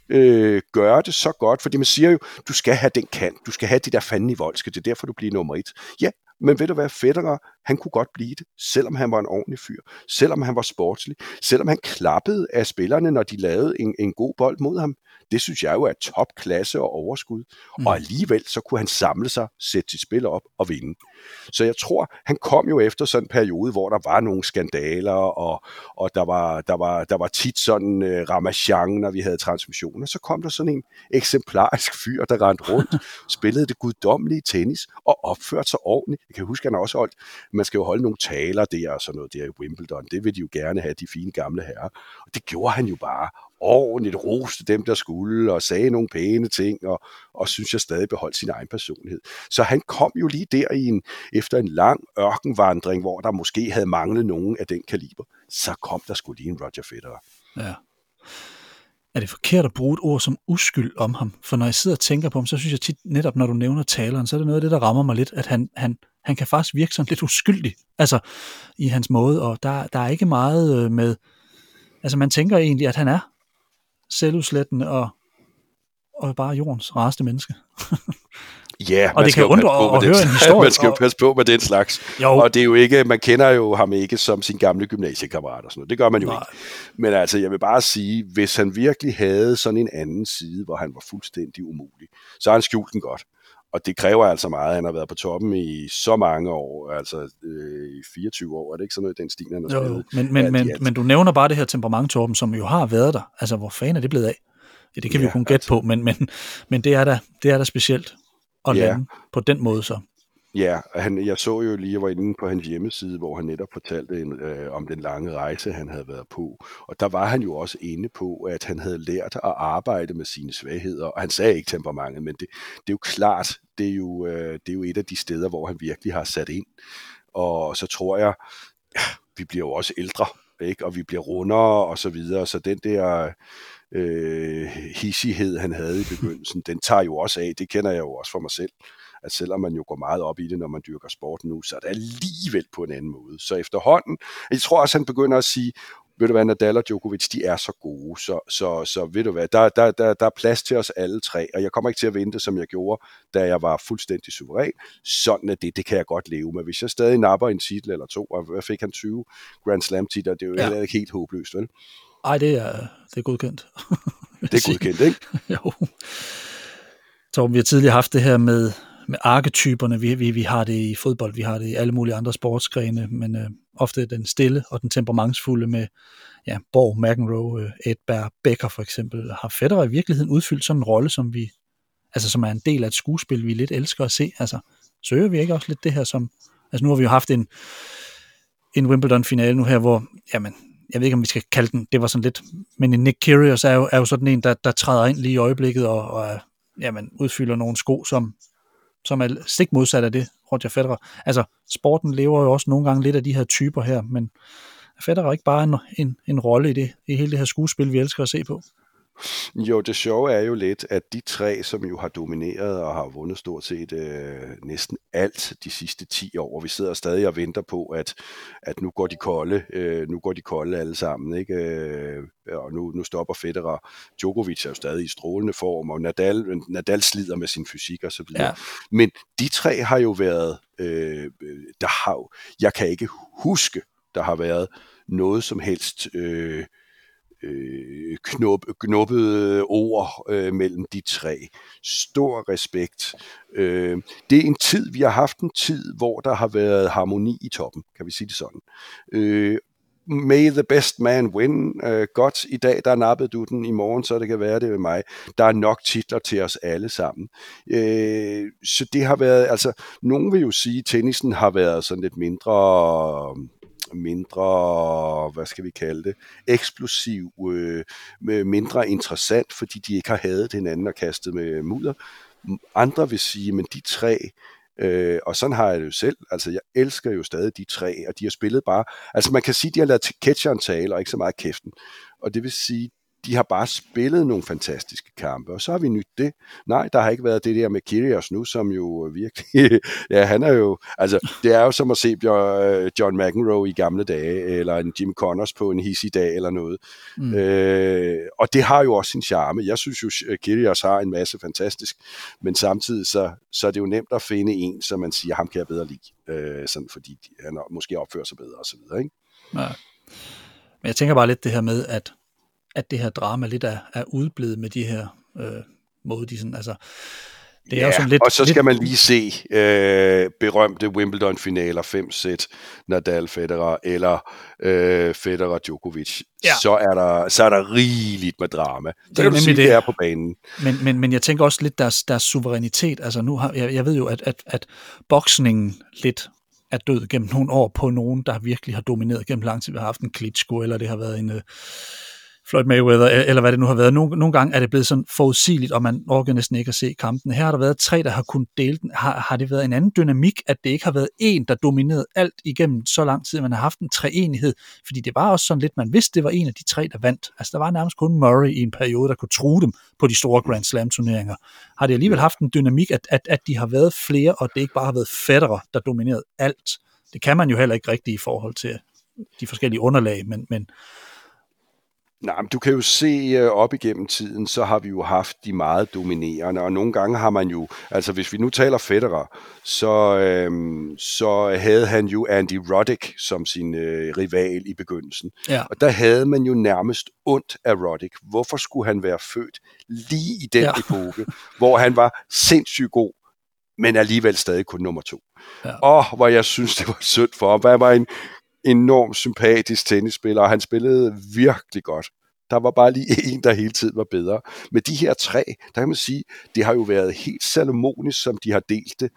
øh, gøre det så godt, fordi man siger jo, du skal have den kant, du skal have det der fanden i voldske, det er derfor, du bliver nummer et. Ja, men ved du hvad, Federer, han kunne godt blive det, selvom han var en ordentlig fyr, selvom han var sportslig, selvom han klappede af spillerne, når de lavede en, en god bold mod ham. Det synes jeg jo er topklasse og overskud. Mm. Og alligevel så kunne han samle sig, sætte sit spil op og vinde. Så jeg tror, han kom jo efter sådan en periode, hvor der var nogle skandaler, og, og der, var, der, var, der var tit sådan uh, ramachan, når vi havde transmissioner. Så kom der sådan en eksemplarisk fyr, der rendte rundt, spillede det guddommelige tennis og opførte sig ordentligt. Jeg kan huske, han også holdt, man skal jo holde nogle taler der og sådan noget der i Wimbledon. Det vil de jo gerne have, de fine gamle herrer. Og det gjorde han jo bare ordentligt roste dem, der skulle, og sagde nogle pæne ting, og, og synes jeg stadig beholdt sin egen personlighed. Så han kom jo lige der i en, efter en lang ørkenvandring, hvor der måske havde manglet nogen af den kaliber, så kom der skulle lige en Roger Federer. Ja. Er det forkert at bruge et ord som uskyld om ham? For når jeg sidder og tænker på ham, så synes jeg tit, netop når du nævner taleren, så er det noget af det, der rammer mig lidt, at han, han, han kan faktisk virke sådan lidt uskyldig, altså i hans måde, og der, der er ikke meget øh, med, altså man tænker egentlig, at han er selvudslættende og, og bare jordens rareste menneske. Ja, og det kan undre at, at høre en historie. Man skal jo passe på med den slags. Jo. Og det er jo ikke, man kender jo ham ikke som sin gamle gymnasiekammerat og sådan noget. Det gør man jo Nej. ikke. Men altså, jeg vil bare sige, hvis han virkelig havde sådan en anden side, hvor han var fuldstændig umulig, så har han skjult den godt. Og det kræver altså meget. Han har været på toppen i så mange år, altså øh, i 24 år. Er det ikke sådan noget, den stil, han har spillet? Men, men, men, men du nævner bare det her temperament, Torben, som jo har været der. Altså, hvor fanden er det blevet af? Ja, det kan ja, vi jo kun gætte altså. på, men, men, men det, er da, det er da specielt at ja. lande på den måde så. Ja, han, jeg så jo lige, jeg var inde på hans hjemmeside, hvor han netop fortalte en, øh, om den lange rejse, han havde været på. Og der var han jo også inde på, at han havde lært at arbejde med sine svagheder. Og han sagde ikke temperamentet, men det, det er jo klart, det er jo, øh, det er jo et af de steder, hvor han virkelig har sat ind. Og så tror jeg, ja, vi bliver jo også ældre, ikke? og vi bliver rundere og så videre. Så den der øh, hissighed, han havde i begyndelsen, den tager jo også af. Det kender jeg jo også for mig selv at selvom man jo går meget op i det, når man dyrker sport nu, så er det alligevel på en anden måde. Så efterhånden, jeg tror også, han begynder at sige, ved du hvad, Nadal og Djokovic, de er så gode, så, så, så ved du hvad, der, der, der, der er plads til os alle tre, og jeg kommer ikke til at vente, som jeg gjorde, da jeg var fuldstændig suveræn. Sådan er det, det kan jeg godt leve med. Hvis jeg stadig napper en titel eller to, og hvad fik han 20 Grand Slam titler, det er jo ja. ikke helt håbløst, vel? Ej, det er, det er godkendt. det er godkendt, ikke? jo. Så vi har tidligere haft det her med, med arketyperne. Vi, vi, vi har det i fodbold, vi har det i alle mulige andre sportsgrene, men øh, ofte den stille og den temperamentsfulde med ja, Borg, McEnroe, øh, Edberg, Becker for eksempel. Har Federer i virkeligheden udfyldt sådan en rolle, som vi altså som er en del af et skuespil, vi lidt elsker at se? Altså, søger vi ikke også lidt det her som... Altså nu har vi jo haft en, en Wimbledon-finale nu her, hvor, jamen, jeg ved ikke, om vi skal kalde den, det var sådan lidt, men en Nick Kyrgios er jo, er jo sådan en, der, der træder ind lige i øjeblikket og, og jamen, udfylder nogle sko, som, som er stik modsat af det, Roger Federer. Altså, sporten lever jo også nogle gange lidt af de her typer her, men Federer er ikke bare en, en, en rolle i det, i hele det her skuespil, vi elsker at se på. Jo, det sjove er jo lidt, at de tre, som jo har domineret og har vundet stort set øh, næsten alt de sidste 10 år, og vi sidder stadig og venter på, at, at nu går de kolde, øh, nu går de kolde alle sammen, ikke? Øh, og nu, nu stopper Federer. Djokovic er jo stadig i strålende form, og Nadal, Nadal slider med sin fysik og så videre. Ja. Men de tre har jo været, øh, der har jeg kan ikke huske, der har været noget som helst øh, øh, knop, knuppede ord øh, mellem de tre. Stor respekt. Øh, det er en tid, vi har haft en tid, hvor der har været harmoni i toppen, kan vi sige det sådan. Øh, may the best man win. Øh, godt, i dag der nappede du den, i morgen så det kan være det ved mig. Der er nok titler til os alle sammen. Øh, så det har været, altså, nogen vil jo sige, at tennisen har været sådan lidt mindre mindre, hvad skal vi kalde det, eksplosiv, øh, mindre interessant, fordi de ikke har hadet hinanden og kastet med mudder. Andre vil sige, men de tre, Øh, og sådan har jeg det jo selv. Altså, jeg elsker jo stadig de tre, og de har spillet bare... Altså, man kan sige, de har lavet catcheren tale, og ikke så meget kæften. Og det vil sige, de har bare spillet nogle fantastiske kampe, og så har vi nyt det. Nej, der har ikke været det der med Kyrgios nu, som jo virkelig, ja, han er jo, altså, det er jo som at se øh, John McEnroe i gamle dage, eller en Jim Connors på en hissig dag, eller noget. Mm. Øh, og det har jo også sin charme. Jeg synes jo, Kyrgios har en masse fantastisk, men samtidig så, så er det jo nemt at finde en, som man siger, ham kan jeg bedre lide, øh, sådan fordi han måske opfører sig bedre, og så videre, ikke? Ja. Men jeg tænker bare lidt det her med, at at det her drama lidt er, er udblevet med de her øh, måde, de sådan, altså, det er ja, jo sådan lidt, og så skal lidt... man lige se øh, berømte Wimbledon-finaler, fem sæt, Nadal, Federer eller øh, Federer, Djokovic. Ja. Så, er der, så er der rigeligt med drama. Det, det er sige, det. det er på banen. Men, men, men jeg tænker også lidt deres, deres suverænitet. Altså nu har, jeg, jeg ved jo, at, at, at boksningen lidt er død gennem nogle år på nogen, der virkelig har domineret gennem lang tid. Vi har haft en Klitschko, eller det har været en... Øh, Floyd Mayweather, eller hvad det nu har været. Nogle, nogle gange er det blevet sådan forudsigeligt, og man orker næsten ikke at se kampen. Her har der været tre, der har kunnet dele den. Har, har det været en anden dynamik, at det ikke har været en, der dominerede alt igennem så lang tid, man har haft en treenighed? Fordi det var også sådan lidt, man vidste, det var en af de tre, der vandt. Altså der var nærmest kun Murray i en periode, der kunne true dem på de store Grand Slam turneringer. Har det alligevel haft en dynamik, at, at, at de har været flere, og det ikke bare har været Federer, der dominerede alt? Det kan man jo heller ikke rigtigt i forhold til de forskellige underlag, men, men Nej, men du kan jo se øh, op igennem tiden, så har vi jo haft de meget dominerende, og nogle gange har man jo, altså hvis vi nu taler Federer, så, øhm, så havde han jo Andy Roddick som sin øh, rival i begyndelsen. Ja. Og der havde man jo nærmest ondt af Roddick. Hvorfor skulle han være født lige i den ja. epoke, hvor han var sindssygt god, men alligevel stadig kun nummer to. Ja. Og hvor jeg synes, det var synd for ham. Han var en enormt sympatisk tennisspiller, og han spillede virkelig godt. Der var bare lige en, der hele tiden var bedre. Med de her tre, der kan man sige, det har jo været helt salomonisk, som de har delt det.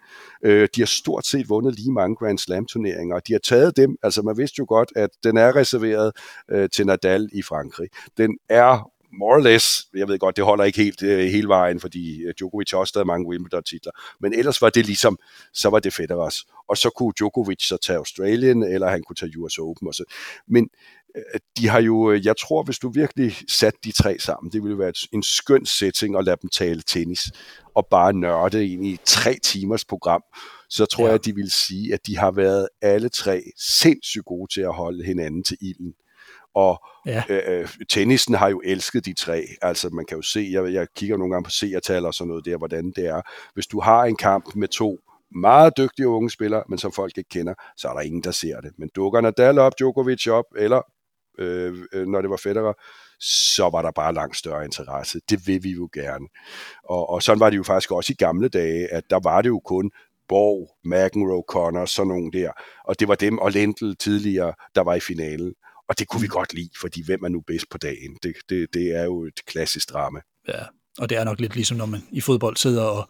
Øh, de har stort set vundet lige mange Grand Slam turneringer, og de har taget dem, altså man vidste jo godt, at den er reserveret øh, til Nadal i Frankrig. Den er more or less, jeg ved godt, det holder ikke helt øh, hele vejen, fordi øh, Djokovic har også stadig mange Wimbledon-titler, men ellers var det ligesom, så var det Federers. Og så kunne Djokovic så tage Australien, eller han kunne tage US Open. Og så. Men øh, de har jo, øh, jeg tror, hvis du virkelig satte de tre sammen, det ville være en skøn setting at lade dem tale tennis, og bare nørde ind i tre timers program, så tror ja. jeg, at de vil sige, at de har været alle tre sindssygt gode til at holde hinanden til ilden. Og ja. øh, øh tennisen har jo elsket de tre. Altså man kan jo se, jeg, jeg kigger nogle gange på seertal og sådan noget der, hvordan det er. Hvis du har en kamp med to meget dygtige unge spillere, men som folk ikke kender, så er der ingen, der ser det. Men dukker Nadal op, Djokovic op, eller øh, øh, når det var Federer, så var der bare langt større interesse. Det vil vi jo gerne. Og, og sådan var det jo faktisk også i gamle dage, at der var det jo kun Borg, McEnroe, Connor, sådan nogle der. Og det var dem og Lendl tidligere, der var i finalen. Og det kunne vi godt lide, fordi hvem er nu bedst på dagen? Det, det, det er jo et klassisk drama. Ja, og det er nok lidt ligesom, når man i fodbold sidder og,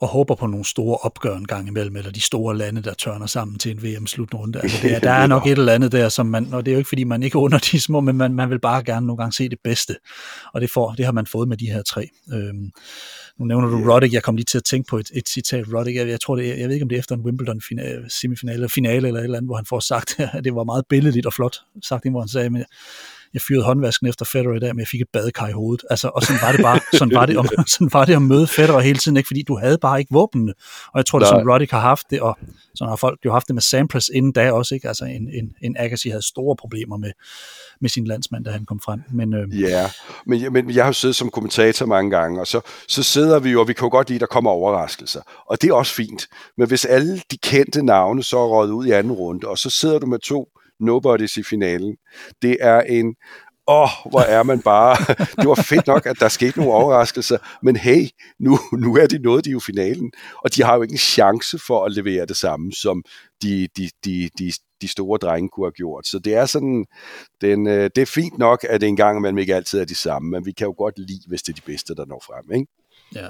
og håber på nogle store opgør en gang imellem, eller de store lande, der tørner sammen til en VM-slutrunde. Altså det er, der er nok et eller andet der, som man, og det er jo ikke, fordi man ikke under de små, men man, man vil bare gerne nogle gange se det bedste. Og det, får, det har man fået med de her tre. Øhm, nu nævner du Roddick, jeg kom lige til at tænke på et, et citat Roddick, jeg, jeg tror det, jeg ved ikke om det er efter en Wimbledon finale, semifinale, finale eller et eller andet, hvor han får sagt, at det var meget billedligt og flot sagt, hvor han sagde, men jeg fyrede håndvasken efter Federer i dag, men jeg fik et badekar i hovedet. Altså, og sådan var det bare, sådan var det, om, sådan var det at møde Federer hele tiden, ikke? fordi du havde bare ikke våbnene. Og jeg tror, det er sådan, Roddick har haft det, og sådan har folk jo haft det med Sampras inden da også, ikke? Altså, en, en, en Agassi havde store problemer med, med sin landsmand, da han kom frem. Men, øh... Ja, men, men jeg har jo siddet som kommentator mange gange, og så, så sidder vi jo, og vi kan jo godt lide, at der kommer overraskelser. Og det er også fint. Men hvis alle de kendte navne så er røget ud i anden runde, og så sidder du med to nobodies i finalen, det er en åh, oh, hvor er man bare, det var fedt nok, at der skete nogle overraskelser, men hey, nu, nu er de nået de jo finalen, og de har jo ikke en chance for at levere det samme, som de, de, de, de, de store drenge kunne have gjort. Så det er sådan, den, øh, det er fint nok, at det engang imellem ikke altid er de samme, men vi kan jo godt lide, hvis det er de bedste, der når frem, ikke? Ja,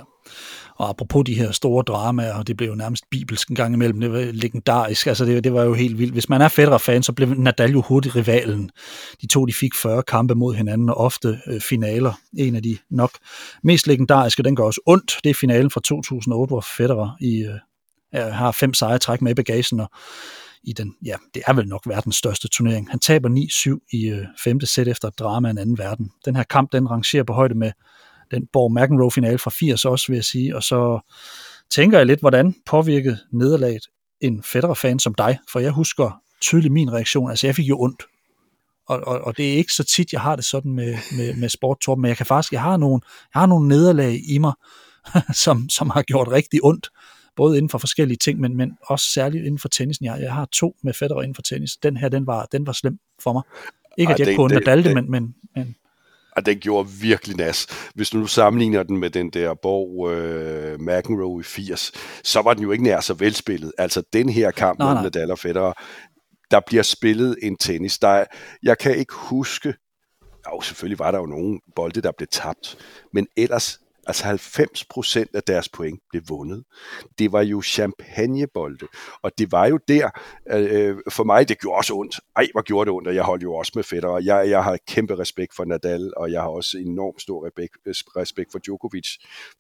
og apropos de her store dramaer, og det blev jo nærmest bibelsk en gang imellem, det var legendarisk, altså det, det var jo helt vildt. Hvis man er Federer-fan, så blev Nadal jo hurtigt rivalen. De to, de fik 40 kampe mod hinanden, og ofte øh, finaler. En af de nok mest legendariske, den gør også ondt, det er finalen fra 2008, hvor Federer i, øh, har fem sejre træk med i bagagen, og i den, ja, det er vel nok verdens største turnering. Han taber 9-7 i øh, femte sæt efter et drama af en anden verden. Den her kamp, den rangerer på højde med den Borg McEnroe-finale fra 80 også, vil jeg sige. Og så tænker jeg lidt, hvordan påvirkede nederlaget en Federer-fan som dig? For jeg husker tydeligt min reaktion. Altså, jeg fik jo ondt. Og, og, og det er ikke så tit, jeg har det sådan med, med, med sport, Torben, men jeg kan faktisk, jeg har nogle, jeg har nogle nederlag i mig, som, som har gjort rigtig ondt både inden for forskellige ting, men, men også særligt inden for tennisen. Jeg, jeg har to med Federer inden for tennis. Den her, den var, den var slem for mig. Ikke, at jeg kunne Nadal det, men, men, men og den gjorde virkelig nas. Hvis du nu sammenligner den med den der Borg øh, McEnroe i 80, så var den jo ikke nær så velspillet. Altså den her kamp mellem Nadal og Federer, der bliver spillet en tennis. Der, jeg kan ikke huske, jo selvfølgelig var der jo nogle bolde, der blev tabt, men ellers Altså 90 procent af deres point blev vundet. Det var jo champagnebolde, og det var jo der, øh, for mig, det gjorde også ondt. Ej, hvor gjorde det ondt, og jeg holdt jo også med Federer. Jeg, jeg har kæmpe respekt for Nadal, og jeg har også enormt stor respekt for Djokovic,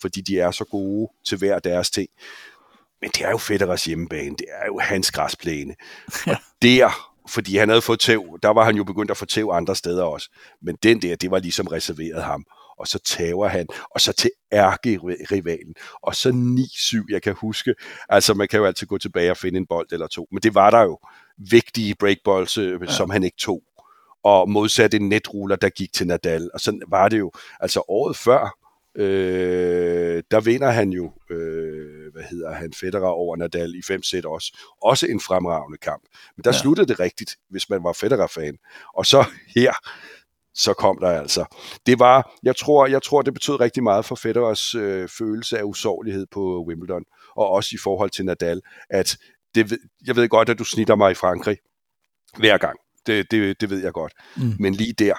fordi de er så gode til hver deres ting. Men det er jo Federers hjemmebane, det er jo hans græsplæne. Og der fordi han havde fået tæv, der var han jo begyndt at få tæv andre steder også. Men den der, det var ligesom reserveret ham og så tager han, og så til ærgerivalen, og så 9-7, jeg kan huske, altså man kan jo altid gå tilbage og finde en bold eller to, men det var der jo vigtige breakballs, øh, ja. som han ikke tog, og modsat en netruller, der gik til Nadal, og sådan var det jo, altså året før, øh, der vinder han jo, øh, hvad hedder han, Federer over Nadal i fem sæt også. Også en fremragende kamp. Men der ja. sluttede det rigtigt, hvis man var Federer-fan. Og så her, så kom der altså. Det var, jeg tror, jeg tror det betød rigtig meget for Federers øh, følelse af usårlighed på Wimbledon, og også i forhold til Nadal, at det, jeg ved godt, at du snitter mig i Frankrig hver gang. Det, det, det ved jeg godt. Mm. Men lige der,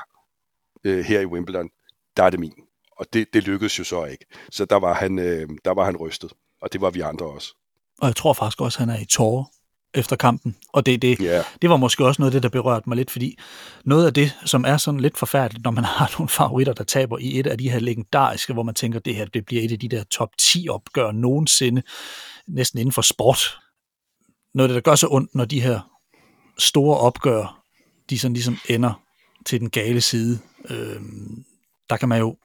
øh, her i Wimbledon, der er det min. Og det, det lykkedes jo så ikke. Så der var, han, øh, der var han rystet. Og det var vi andre også. Og jeg tror faktisk også, at han er i tårer efter kampen. Og det, det, yeah. det var måske også noget af det, der berørte mig lidt, fordi noget af det, som er sådan lidt forfærdeligt, når man har nogle favoritter, der taber i et af de her legendariske, hvor man tænker, det her det bliver et af de der top 10 opgør nogensinde, næsten inden for sport. Noget af det, der gør så ondt, når de her store opgør, de sådan ligesom ender til den gale side. Øh, der kan man jo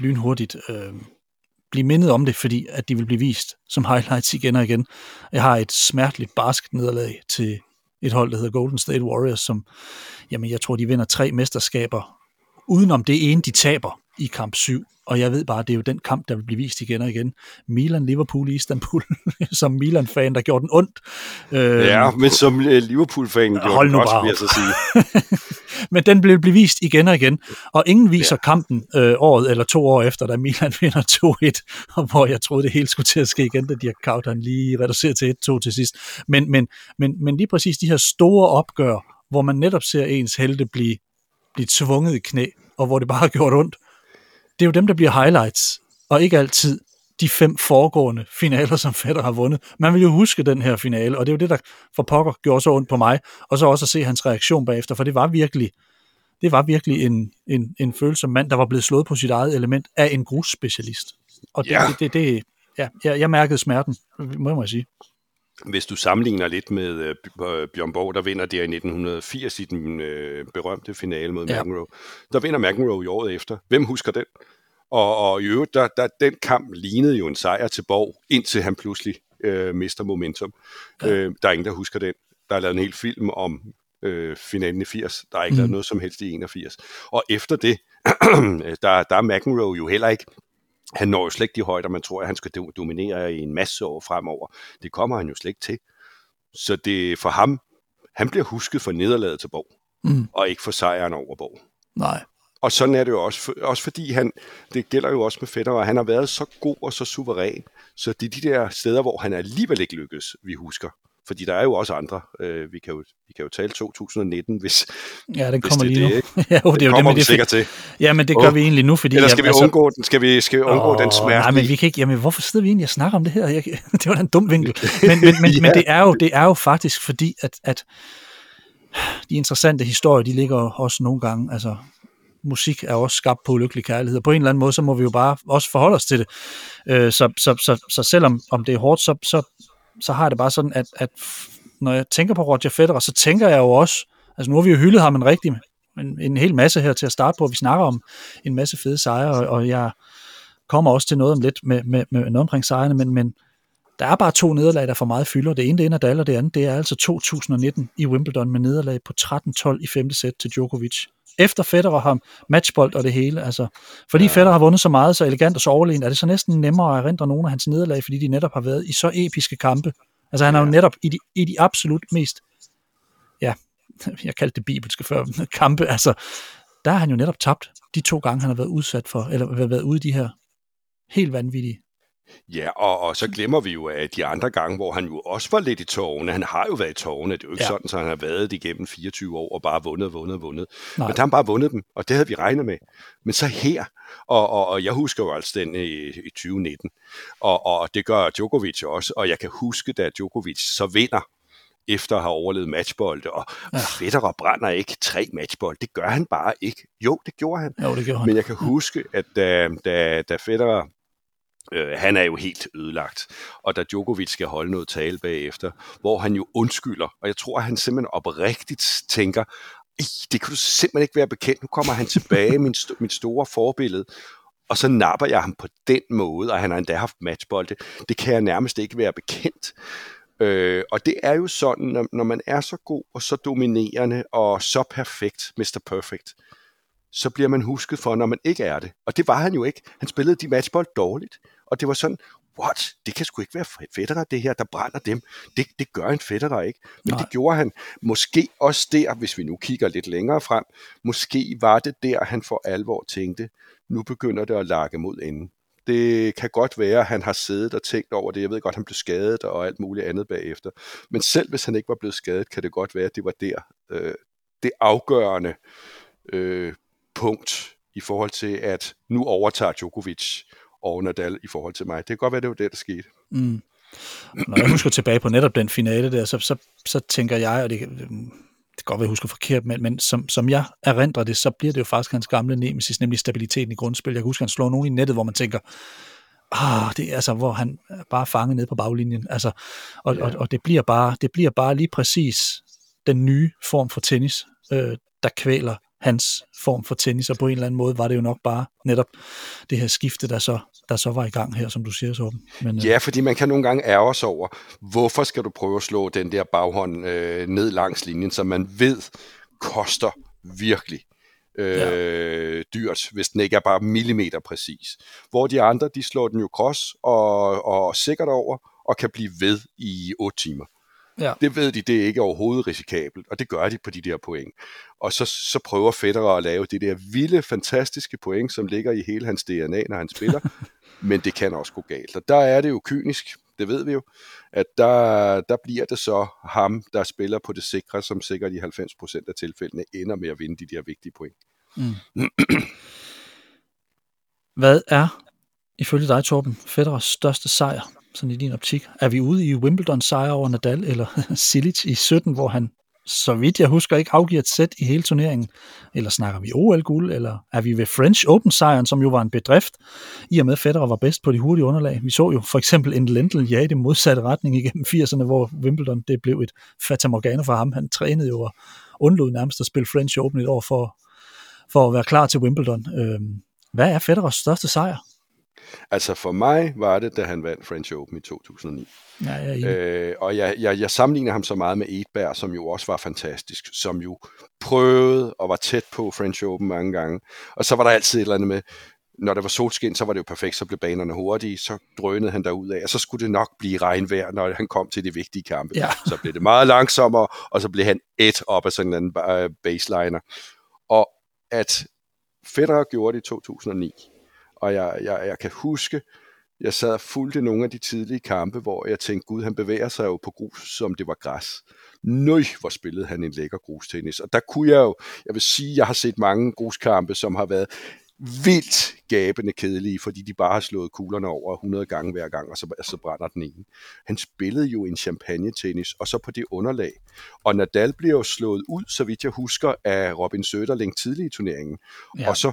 lynhurtigt øh, blive mindet om det, fordi at de vil blive vist som highlights igen og igen. Jeg har et smerteligt barsk nederlag til et hold, der hedder Golden State Warriors, som, jamen jeg tror, de vinder tre mesterskaber, udenom det ene, de taber i kamp 7 og jeg ved bare, det er jo den kamp, der vil blive vist igen og igen. Milan-Liverpool i Istanbul, som Milan-fan, der gjorde den ondt. Øh, ja, men som øh, Liverpool-fan gjorde den også, vil jeg så sige. men den blev, blive vist igen og igen, og ingen viser ja. kampen øh, året eller to år efter, da Milan vinder 2-1, og hvor jeg troede, det hele skulle til at ske igen, da Dirk han lige reducerede til 1-2 til sidst. Men, men, men, men lige præcis de her store opgør, hvor man netop ser ens helte blive, blive tvunget i knæ, og hvor det bare har gjort ondt, det er jo dem, der bliver highlights, og ikke altid de fem foregående finaler, som Federer har vundet. Man vil jo huske den her finale, og det er jo det, der for pokker gjorde så ondt på mig, og så også at se hans reaktion bagefter, for det var virkelig, det var virkelig en, en, en følsom mand, der var blevet slået på sit eget element af en grusspecialist. Og det, ja. det, det, det ja, jeg, jeg mærkede smerten, må jeg sige. Hvis du sammenligner lidt med øh, Bjørn Borg, der vinder der i 1980 i den øh, berømte finale mod ja. McEnroe, der vinder McEnroe i året efter. Hvem husker den? Og, og i øvrigt, der, der, den kamp lignede jo en sejr til Borg, indtil han pludselig øh, mister momentum. Ja. Øh, der er ingen, der husker den. Der er lavet en hel film om øh, finalen i 80. Der er ikke mm. lavet noget som helst i 81. Og efter det, der, der er McEnroe jo heller ikke han når jo slet ikke de højder, man tror, at han skal dominere i en masse år fremover. Det kommer han jo slet ikke til. Så det for ham, han bliver husket for nederlaget til Borg, mm. og ikke for sejren over Borg. Nej. Og sådan er det jo også, også fordi han, det gælder jo også med Federer, han har været så god og så suveræn, så det er de der steder, hvor han alligevel ikke lykkes, vi husker. Fordi der er jo også andre. Øh, vi, kan jo, vi kan jo tale 2019, hvis Ja, den kommer hvis lige det, nu. ja, jo, det er jo kommer det, vi det sikkert til. Ja, men det gør Åh. vi egentlig nu, fordi... Eller skal vi altså, undgå den? Skal vi, skal vi undgå Åh, den smerte? Nej, men vi kan ikke... Jamen, hvorfor sidder vi egentlig og snakker om det her? Jeg, det var da en dum vinkel. Men, men, men, ja. men det, er jo, det er jo faktisk fordi, at, at de interessante historier, de ligger også nogle gange... Altså, musik er også skabt på ulykkelig kærlighed, og på en eller anden måde, så må vi jo bare også forholde os til det. Øh, så, så, så, så selvom om det er hårdt, så, så, så har jeg det bare sådan, at, at når jeg tænker på Roger Federer, så tænker jeg jo også, altså nu har vi jo hyldet ham en rigtig, en, en hel masse her til at starte på, vi snakker om en masse fede sejre, og, og jeg kommer også til noget om lidt med, med, med noget omkring sejrene, men, men der er bare to nederlag, der for meget fylder. Det ene det er Nadal, og det andet det er altså 2019 i Wimbledon med nederlag på 13-12 i femte sæt til Djokovic. Efter Federer har matchbold og det hele. Altså, fordi ja. Federer har vundet så meget, så elegant og så overlegen, er det så næsten nemmere at erindre nogle af hans nederlag, fordi de netop har været i så episke kampe. Altså han har jo Ja. netop i de, i de absolut mest, ja, jeg kaldte det bibelske før, kampe, altså, der har han jo netop tabt de to gange, han har været udsat for, eller været ude i de her helt vanvittige. Ja, og, og så glemmer vi jo, at de andre gange, hvor han jo også var lidt i tårne, han har jo været i tårne, det er jo ikke Ja. sådan, så han har været det igennem 24 år og bare vundet, vundet, vundet. Nej. Men der har han bare vundet dem, og det havde vi regnet med. Men så her, og, og, og jeg husker jo altså den i, i 2019, og, og det gør Djokovic også, og jeg kan huske, da Djokovic så vinder, efter at have overlevet matchbolde, og Ja. Federer brænder ikke tre matchbolde, det gør han bare ikke. Jo, det gjorde han. Jo, det gjorde han. Men jeg kan huske, at da, da, da Federer, øh, han er jo helt ødelagt, og da Djokovic skal holde noget tale bagefter, hvor han jo undskylder, og jeg tror, at han simpelthen oprigtigt tænker, det kan du simpelthen ikke være bekendt, nu kommer han tilbage, min, st- mit store forbillede, og så napper jeg ham på den måde, og han har endda haft matchbolde. Det kan jeg nærmest ikke være bekendt. Øh, og det er jo sådan, når, når man er så god og så dominerende og så perfekt, Mr. Perfect, så bliver man husket for, når man ikke er det. Og det var han jo ikke. Han spillede de matchbold dårligt. Og det var sådan, what? Det kan sgu ikke være Federer, det her, der brænder dem. Det, det gør en Federer ikke. Men Nej. Det gjorde han. Måske også der, hvis vi nu kigger lidt længere frem, måske var det der, han for alvor tænkte, nu begynder det at lakke mod enden. Det kan godt være, at han har siddet og tænkt over det. Jeg ved godt, han blev skadet og alt muligt andet bagefter. Men selv hvis han ikke var blevet skadet, kan det godt være, at det var der øh, det afgørende øh, punkt i forhold til, at nu overtager Djokovic og Nadal i forhold til mig. Det kan godt være, det var det, der skete. Mm. Når jeg husker tilbage på netop den finale der, så, så, så tænker jeg, og det, det kan godt være, jeg husker forkert, men, men som, som jeg erindrer det, så bliver det jo faktisk hans gamle nemesis, nemlig stabiliteten i grundspil. Jeg kan huske, han slår nogen i nettet, hvor man tænker, ah, det er altså, hvor han bare fanget ned på baglinjen. Altså, og, Ja. og, og det, bliver bare, det bliver bare lige præcis den nye form for tennis, øh, der kvæler hans form for tennis, og på en eller anden måde var det jo nok bare netop det her skifte, der så, der så var i gang her, som du siger, Sorben. Men, øh, Ja, fordi man kan nogle gange ærge sig over, hvorfor skal du prøve at slå den der baghånd øh, ned langs linjen, som man ved koster virkelig øh, dyrt, hvis den ikke er bare millimeter præcis. Hvor de andre, de slår den jo cross og, og sikkert over, og kan blive ved i 8 timer. Ja. Det ved de, det er ikke overhovedet risikabelt, og det gør de på de der point. Og så, så prøver Federer at lave det der vilde, fantastiske point, som ligger i hele hans DNA, når han spiller, men det kan også gå galt. Og der er det jo kynisk, det ved vi jo, at der, der bliver det så ham, der spiller på det sikre, som sikkert i 90% af tilfældene ender med at vinde de der vigtige point. Mm. Hvad er, ifølge dig, Torben, Federers største sejr, sådan i din optik? Er vi ude i Wimbledon sejr over Nadal, eller Silic i 17, hvor han, så vidt jeg husker, ikke afgiver et sæt i hele turneringen? Eller snakker vi OL-guld, eller er vi ved French Open-sejren, som jo var en bedrift, i og med Federer var bedst på de hurtige underlag? Vi så jo for eksempel en Lendl ja i det modsatte retning igennem 80'erne, hvor Wimbledon det blev et fatamorgana for ham. Han trænede jo og undlod nærmest at spille French Open et år for, for at være klar til Wimbledon. Øhm, hvad er Federers største sejr? Altså for mig var det, da han vandt French Open i 2009. Ja, jeg er enig. Øh, og jeg, jeg, jeg sammenligner ham så meget med Edberg, som jo også var fantastisk, som jo prøvede og var tæt på French Open mange gange. Og så var der altid et eller andet med, når der var solskin, så var det jo perfekt, så blev banerne hurtige, så drønede han derud af, og så skulle det nok blive regnvejr, når han kom til de vigtige kampe. Ja. Så blev det meget langsommere, og så blev han et op af sådan en øh, baseliner. Og at Federer gjorde det i 2009, og jeg, jeg, jeg kan huske, jeg sad og fulgte nogle af de tidlige kampe, hvor jeg tænkte, gud, han bevæger sig jo på grus, som det var græs. Nøj, hvor spillede han en lækker grustennis. Og der kunne jeg jo, jeg vil sige, jeg har set mange gruskampe, som har været vildt gabende kedelige, fordi de bare har slået kuglerne over 100 gange hver gang, og så, så brænder den ene. Han spillede jo en champagne-tennis, og så på det underlag. Og Nadal bliver jo slået ud, så vidt jeg husker, af Robin Söderling tidlig i turneringen. Ja. Og så,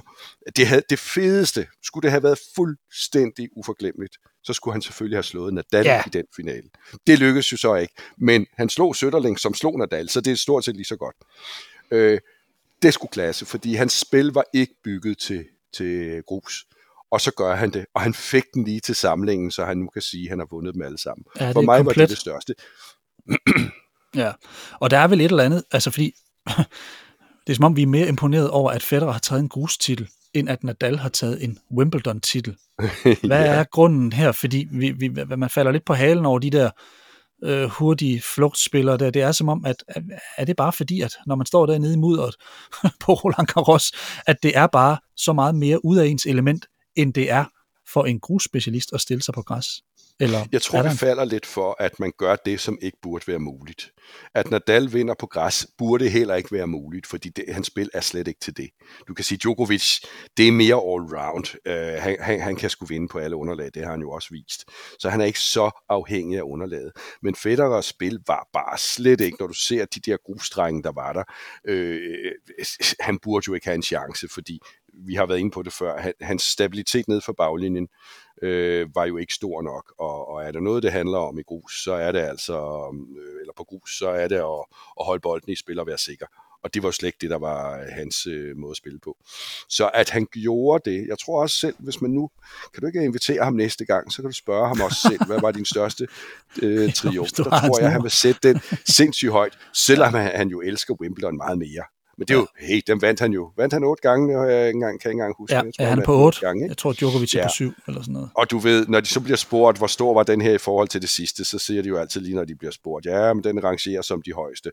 det, havde, det fedeste, skulle det have været fuldstændig uforglemmeligt, så skulle han selvfølgelig have slået Nadal ja. i den finale. Det lykkedes jo så ikke, men han slog Söderling, som slog Nadal, så det er stort set lige så godt. Øh, det skulle klasse, fordi hans spil var ikke bygget til, til grus. Og så gør han det, og han fik den lige til samlingen, så han nu kan sige, at han har vundet dem alle sammen. Ja, For mig komplet. var det det største. ja, og der er vel et eller andet, altså fordi det er som om, vi er mere imponeret over, at Federer har taget en grustitel, end at Nadal har taget en Wimbledon-titel. Hvad ja. er grunden her? Fordi vi, vi, man falder lidt på halen over de der øh, hurtige flugtspillere der. Det er som om, at er det bare fordi, at når man står dernede i mudderet på Roland Garros, at det er bare så meget mere ud af ens element, end det er for en grusspecialist at stille sig på græs? Eller jeg tror, det falder lidt for, at man gør det, som ikke burde være muligt. At Nadal vinder på græs, burde heller ikke være muligt, fordi det, hans spil er slet ikke til det. Du kan sige, Djokovic, det er mere all-round. Uh, han, han, han kan sgu vinde på alle underlag, det har han jo også vist. Så han er ikke så afhængig af underlaget. Men Federers spil var bare slet ikke, når du ser de der grusdrenge, der var der. Uh, han burde jo ikke have en chance, fordi vi har været inde på det før, hans stabilitet ned for baglinjen øh, var jo ikke stor nok, og, og er der noget, det handler om i grus, så er det altså, øh, eller på grus, så er det at, at holde bolden i spil og være sikker. Og det var slet ikke det, der var hans øh, måde at spille på. Så at han gjorde det, jeg tror også selv, hvis man nu, kan du ikke invitere ham næste gang, så kan du spørge ham også selv, hvad var din største øh, triumf? Der tror jeg, han vil sætte den sindssygt højt, selvom han jo elsker Wimbledon meget mere. Men det er jo, hey, dem vandt han jo. Vandt han otte gange? Jeg, ikke engang, kan ikke engang huske. Ja, jeg tror, ja han er på otte. Gange, jeg tror, Djokovic er ja. på syv, eller sådan noget. Og du ved, når de så bliver spurgt, hvor stor var den her i forhold til det sidste, så siger de jo altid lige, når de bliver spurgt, ja, men den rangerer som de højeste,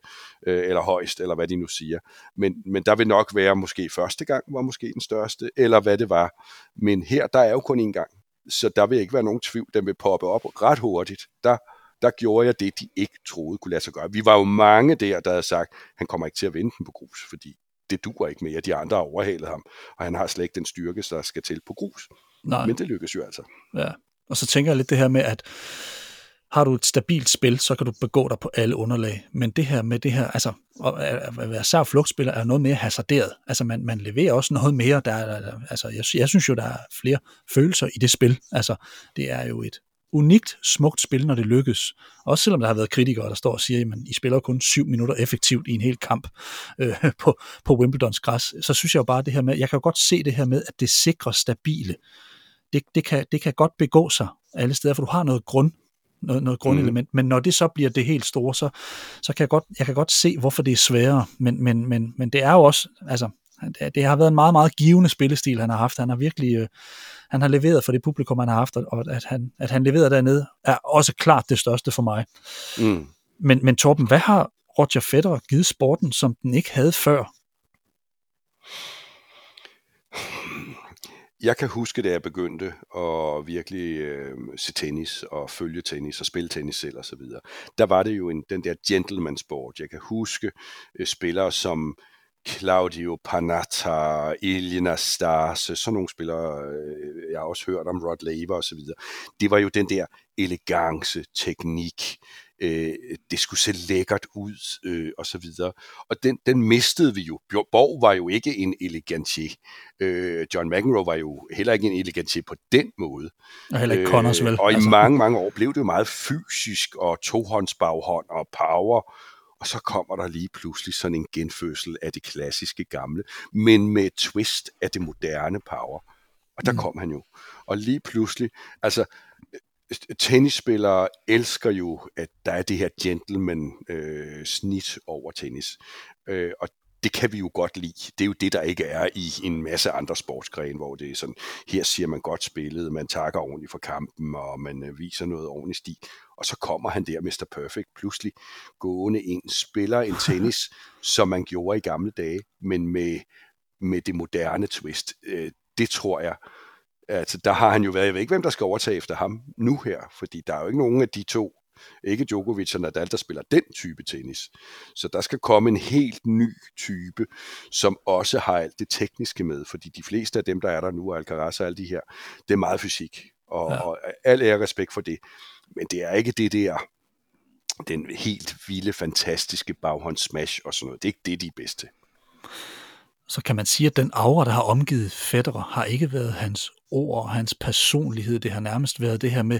øh, eller højst, eller hvad de nu siger. Men, men der vil nok være måske første gang var måske den største, eller hvad det var. Men her, der er jo kun én gang. Så der vil ikke være nogen tvivl, den vil poppe op ret hurtigt. Der, der gjorde jeg det, de ikke troede kunne lade sig gøre. Vi var jo mange der, der havde sagt, han kommer ikke til at vinde den på grus, fordi det duer ikke mere. De andre har overhalet ham, og han har slet ikke den styrke, der skal til på grus. Nej. Men det lykkes jo altså. Ja, og så tænker jeg lidt det her med, at har du et stabilt spil, så kan du begå dig på alle underlag. Men det her med det her, altså at være sær flugtspiller er noget mere hasarderet. Altså man, man leverer også noget mere. Der er, altså jeg, jeg synes jo, der er flere følelser i det spil. Altså det er jo et unikt, smukt spil, når det lykkes. Også selvom der har været kritikere, der står og siger, at I spiller kun syv minutter effektivt i en hel kamp øh, på, på Wimbledons græs, så synes jeg jo bare det her med, jeg kan jo godt se det her med, at det sikrer stabile. Det, det, kan, det kan godt begå sig alle steder, for du har noget grund noget, noget grundelement, mm. men når det så bliver det helt store, så, så kan jeg godt, jeg kan godt se, hvorfor det er sværere, men, men, men, men det er jo også, altså, det har været en meget, meget givende spillestil, han har haft. Han har virkelig, øh, han har leveret for det publikum, han har haft, og at han, at han leverer dernede, er også klart det største for mig. Mm. Men, men Torben, hvad har Roger Federer givet sporten, som den ikke havde før? Jeg kan huske, da jeg begyndte at virkelig øh, se tennis og følge tennis og spille tennis selv og så videre. Der var det jo en, den der gentleman sport. Jeg kan huske øh, spillere som Claudio Panatta, Elina Stase, sådan nogle spillere, øh, jeg har også hørt om Rod Laver og så videre. Det var jo den der elegance, teknik, øh, det skulle se lækkert ud øh, og så videre. Og den, den mistede vi jo. Borg var jo ikke en elegantier. Øh, John McEnroe var jo heller ikke en elegantier på den måde. Og heller ikke Connors vel. Og altså. i mange, mange år blev det jo meget fysisk og tohåndsbaghånd og power og så kommer der lige pludselig sådan en genfødsel af det klassiske gamle, men med et twist af det moderne power. Og der mm. kom han jo. Og lige pludselig, altså tennisspillere elsker jo, at der er det her gentleman-snit øh, over tennis. Øh, og det kan vi jo godt lide. Det er jo det, der ikke er i en masse andre sportsgrene, hvor det er sådan, her siger man godt spillet, man takker ordentligt for kampen, og man øh, viser noget ordentligt stil. Og så kommer han der, Mr. Perfect, pludselig gående ind, spiller en tennis, som man gjorde i gamle dage, men med med det moderne twist. Øh, det tror jeg. Altså, der har han jo været, jeg ved ikke, hvem der skal overtage efter ham nu her, fordi der er jo ikke nogen af de to, ikke Djokovic og Nadal, der spiller den type tennis. Så der skal komme en helt ny type, som også har alt det tekniske med, fordi de fleste af dem, der er der nu, Alcaraz og alle de her, det er meget fysik, og, ja. og al ære respekt for det. Men det er ikke det der, den helt vilde, fantastiske baghåndssmash og sådan noget. Det er ikke det, de er bedste så kan man sige, at den aura, der har omgivet Federer, har ikke været hans ord og hans personlighed. Det har nærmest været det her med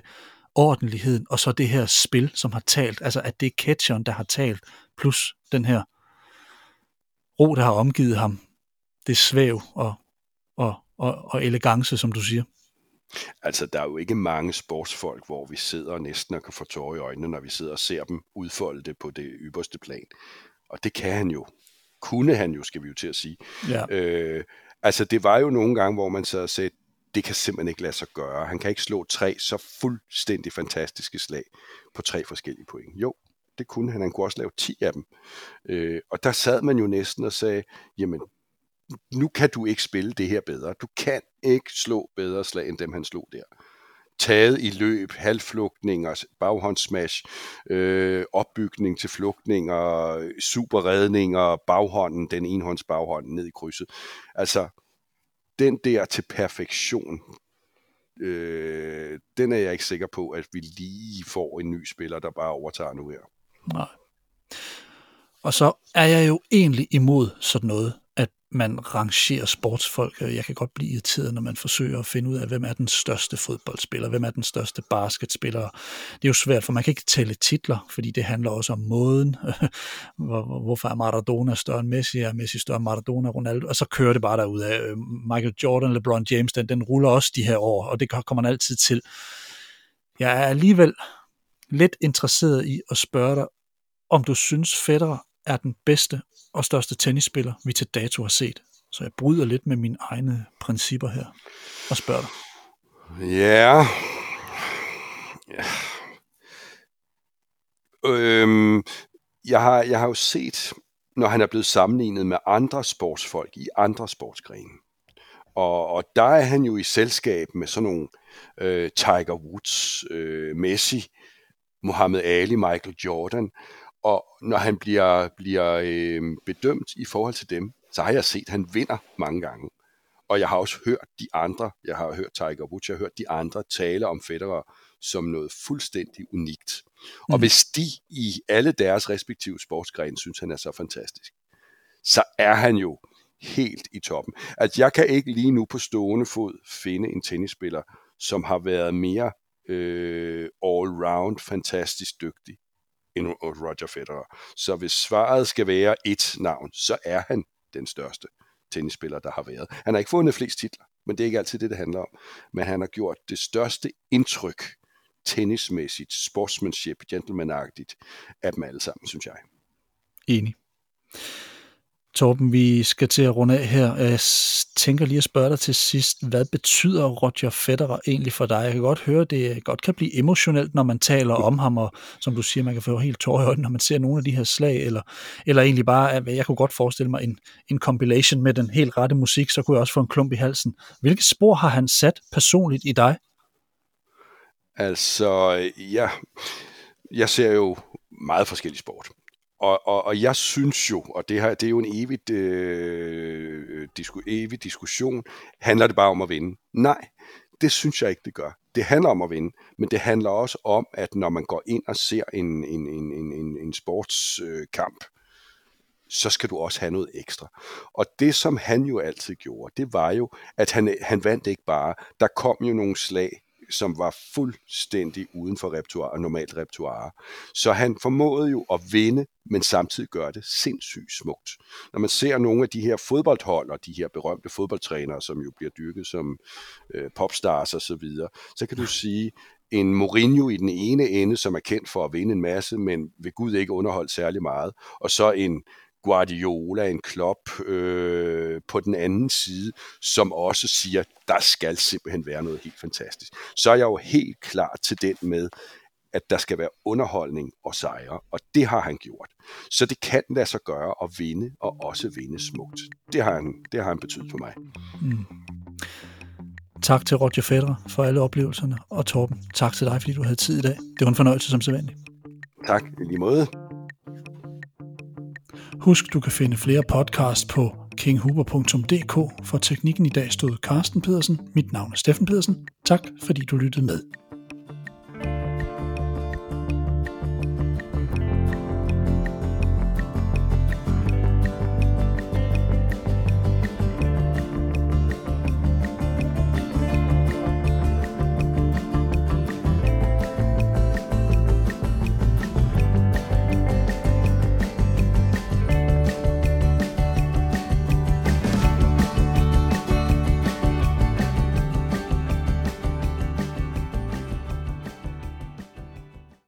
ordentligheden, og så det her spil, som har talt. Altså, at det er catcheren, der har talt, plus den her ro, der har omgivet ham. Det svæv og, og, og, og elegance, som du siger. Altså, der er jo ikke mange sportsfolk, hvor vi sidder næsten og kan få tårer i øjnene, når vi sidder og ser dem udfolde det på det ypperste plan. Og det kan han jo kunne han jo, skal vi jo til at sige. Ja. Øh, altså, det var jo nogle gange, hvor man så sagde, det kan simpelthen ikke lade sig gøre. Han kan ikke slå tre så fuldstændig fantastiske slag på tre forskellige point. Jo, det kunne han. Han kunne også lave 10 af dem. Øh, og der sad man jo næsten og sagde, jamen, nu kan du ikke spille det her bedre. Du kan ikke slå bedre slag, end dem han slog der taget i løb, halvflugtninger, baghåndssmash, øh, opbygning til flugtninger, superredninger, baghånden, den enhånds baghånd ned i krydset. Altså, den der til perfektion, øh, den er jeg ikke sikker på, at vi lige får en ny spiller, der bare overtager nu her. Nej. Og så er jeg jo egentlig imod sådan noget man rangerer sportsfolk. Jeg kan godt blive irriteret, når man forsøger at finde ud af, hvem er den største fodboldspiller, hvem er den største basketspiller. Det er jo svært, for man kan ikke tælle titler, fordi det handler også om måden. Hvorfor er Maradona større end Messi? Er Messi større end Maradona, Ronaldo? Og så kører det bare derud af. Øh, Michael Jordan, LeBron James, den, den ruller også de her år, og det kommer man altid til. Jeg er alligevel lidt interesseret i at spørge dig, om du synes Federer er den bedste og største tennisspiller, vi til dato har set. Så jeg bryder lidt med mine egne principper her og spørger dig. Ja. ja. Øhm, jeg, har, jeg har jo set, når han er blevet sammenlignet med andre sportsfolk i andre sportsgrene. Og, og der er han jo i selskab med sådan nogle øh, Tiger Woods, øh, Messi, Muhammad Ali, Michael Jordan, og når han bliver, bliver øh, bedømt i forhold til dem, så har jeg set, at han vinder mange gange. Og jeg har også hørt de andre, jeg har hørt Tiger Woods, jeg har hørt de andre tale om Federer som noget fuldstændig unikt. Mm. Og hvis de i alle deres respektive sportsgrene synes, han er så fantastisk, så er han jo helt i toppen. Altså jeg kan ikke lige nu på stående fod finde en tennisspiller, som har været mere øh, all-round fantastisk dygtig end Roger Federer. Så hvis svaret skal være et navn, så er han den største tennisspiller, der har været. Han har ikke fundet flest titler, men det er ikke altid det, det handler om. Men han har gjort det største indtryk tennismæssigt, sportsmanship, gentlemanagtigt af dem alle sammen, synes jeg. Enig. Torben, vi skal til at runde af her. Jeg tænker lige at spørge dig til sidst, hvad betyder Roger Federer egentlig for dig? Jeg kan godt høre, det godt kan blive emotionelt, når man taler om ham, og som du siger, man kan få helt tårer i øjnene, når man ser nogle af de her slag, eller, eller egentlig bare, at jeg kunne godt forestille mig en, en compilation med den helt rette musik, så kunne jeg også få en klump i halsen. Hvilke spor har han sat personligt i dig? Altså, ja, jeg ser jo meget forskellige sport. Og, og, og jeg synes jo, og det, her, det er jo en evig, øh, disku, evig diskussion, handler det bare om at vinde? Nej, det synes jeg ikke, det gør. Det handler om at vinde, men det handler også om, at når man går ind og ser en, en, en, en, en, en sportskamp, øh, så skal du også have noget ekstra. Og det, som han jo altid gjorde, det var jo, at han, han vandt ikke bare. Der kom jo nogle slag, som var fuldstændig uden for repertoire, normalt repertoire. Så han formåede jo at vinde, men samtidig gøre det sindssygt smukt. Når man ser nogle af de her fodboldhold og de her berømte fodboldtrænere, som jo bliver dyrket som øh, popstars og så videre, så kan du sige, en Mourinho i den ene ende, som er kendt for at vinde en masse, men ved Gud ikke underholdt særlig meget, og så en Guardiola, en Klopp øh, på den anden side, som også siger, der skal simpelthen være noget helt fantastisk. Så er jeg jo helt klar til den med, at der skal være underholdning og sejre, og det har han gjort. Så det kan lade sig gøre at vinde, og også vinde smukt. Det har han, det har han betydet for mig. Mm. Tak til Roger Federer for alle oplevelserne, og Torben, tak til dig, fordi du havde tid i dag. Det var en fornøjelse som sædvanligt. Tak, i lige måde. Husk, du kan finde flere podcasts på kinghuber.dk. For teknikken i dag stod Carsten Pedersen. Mit navn er Steffen Pedersen. Tak fordi du lyttede med.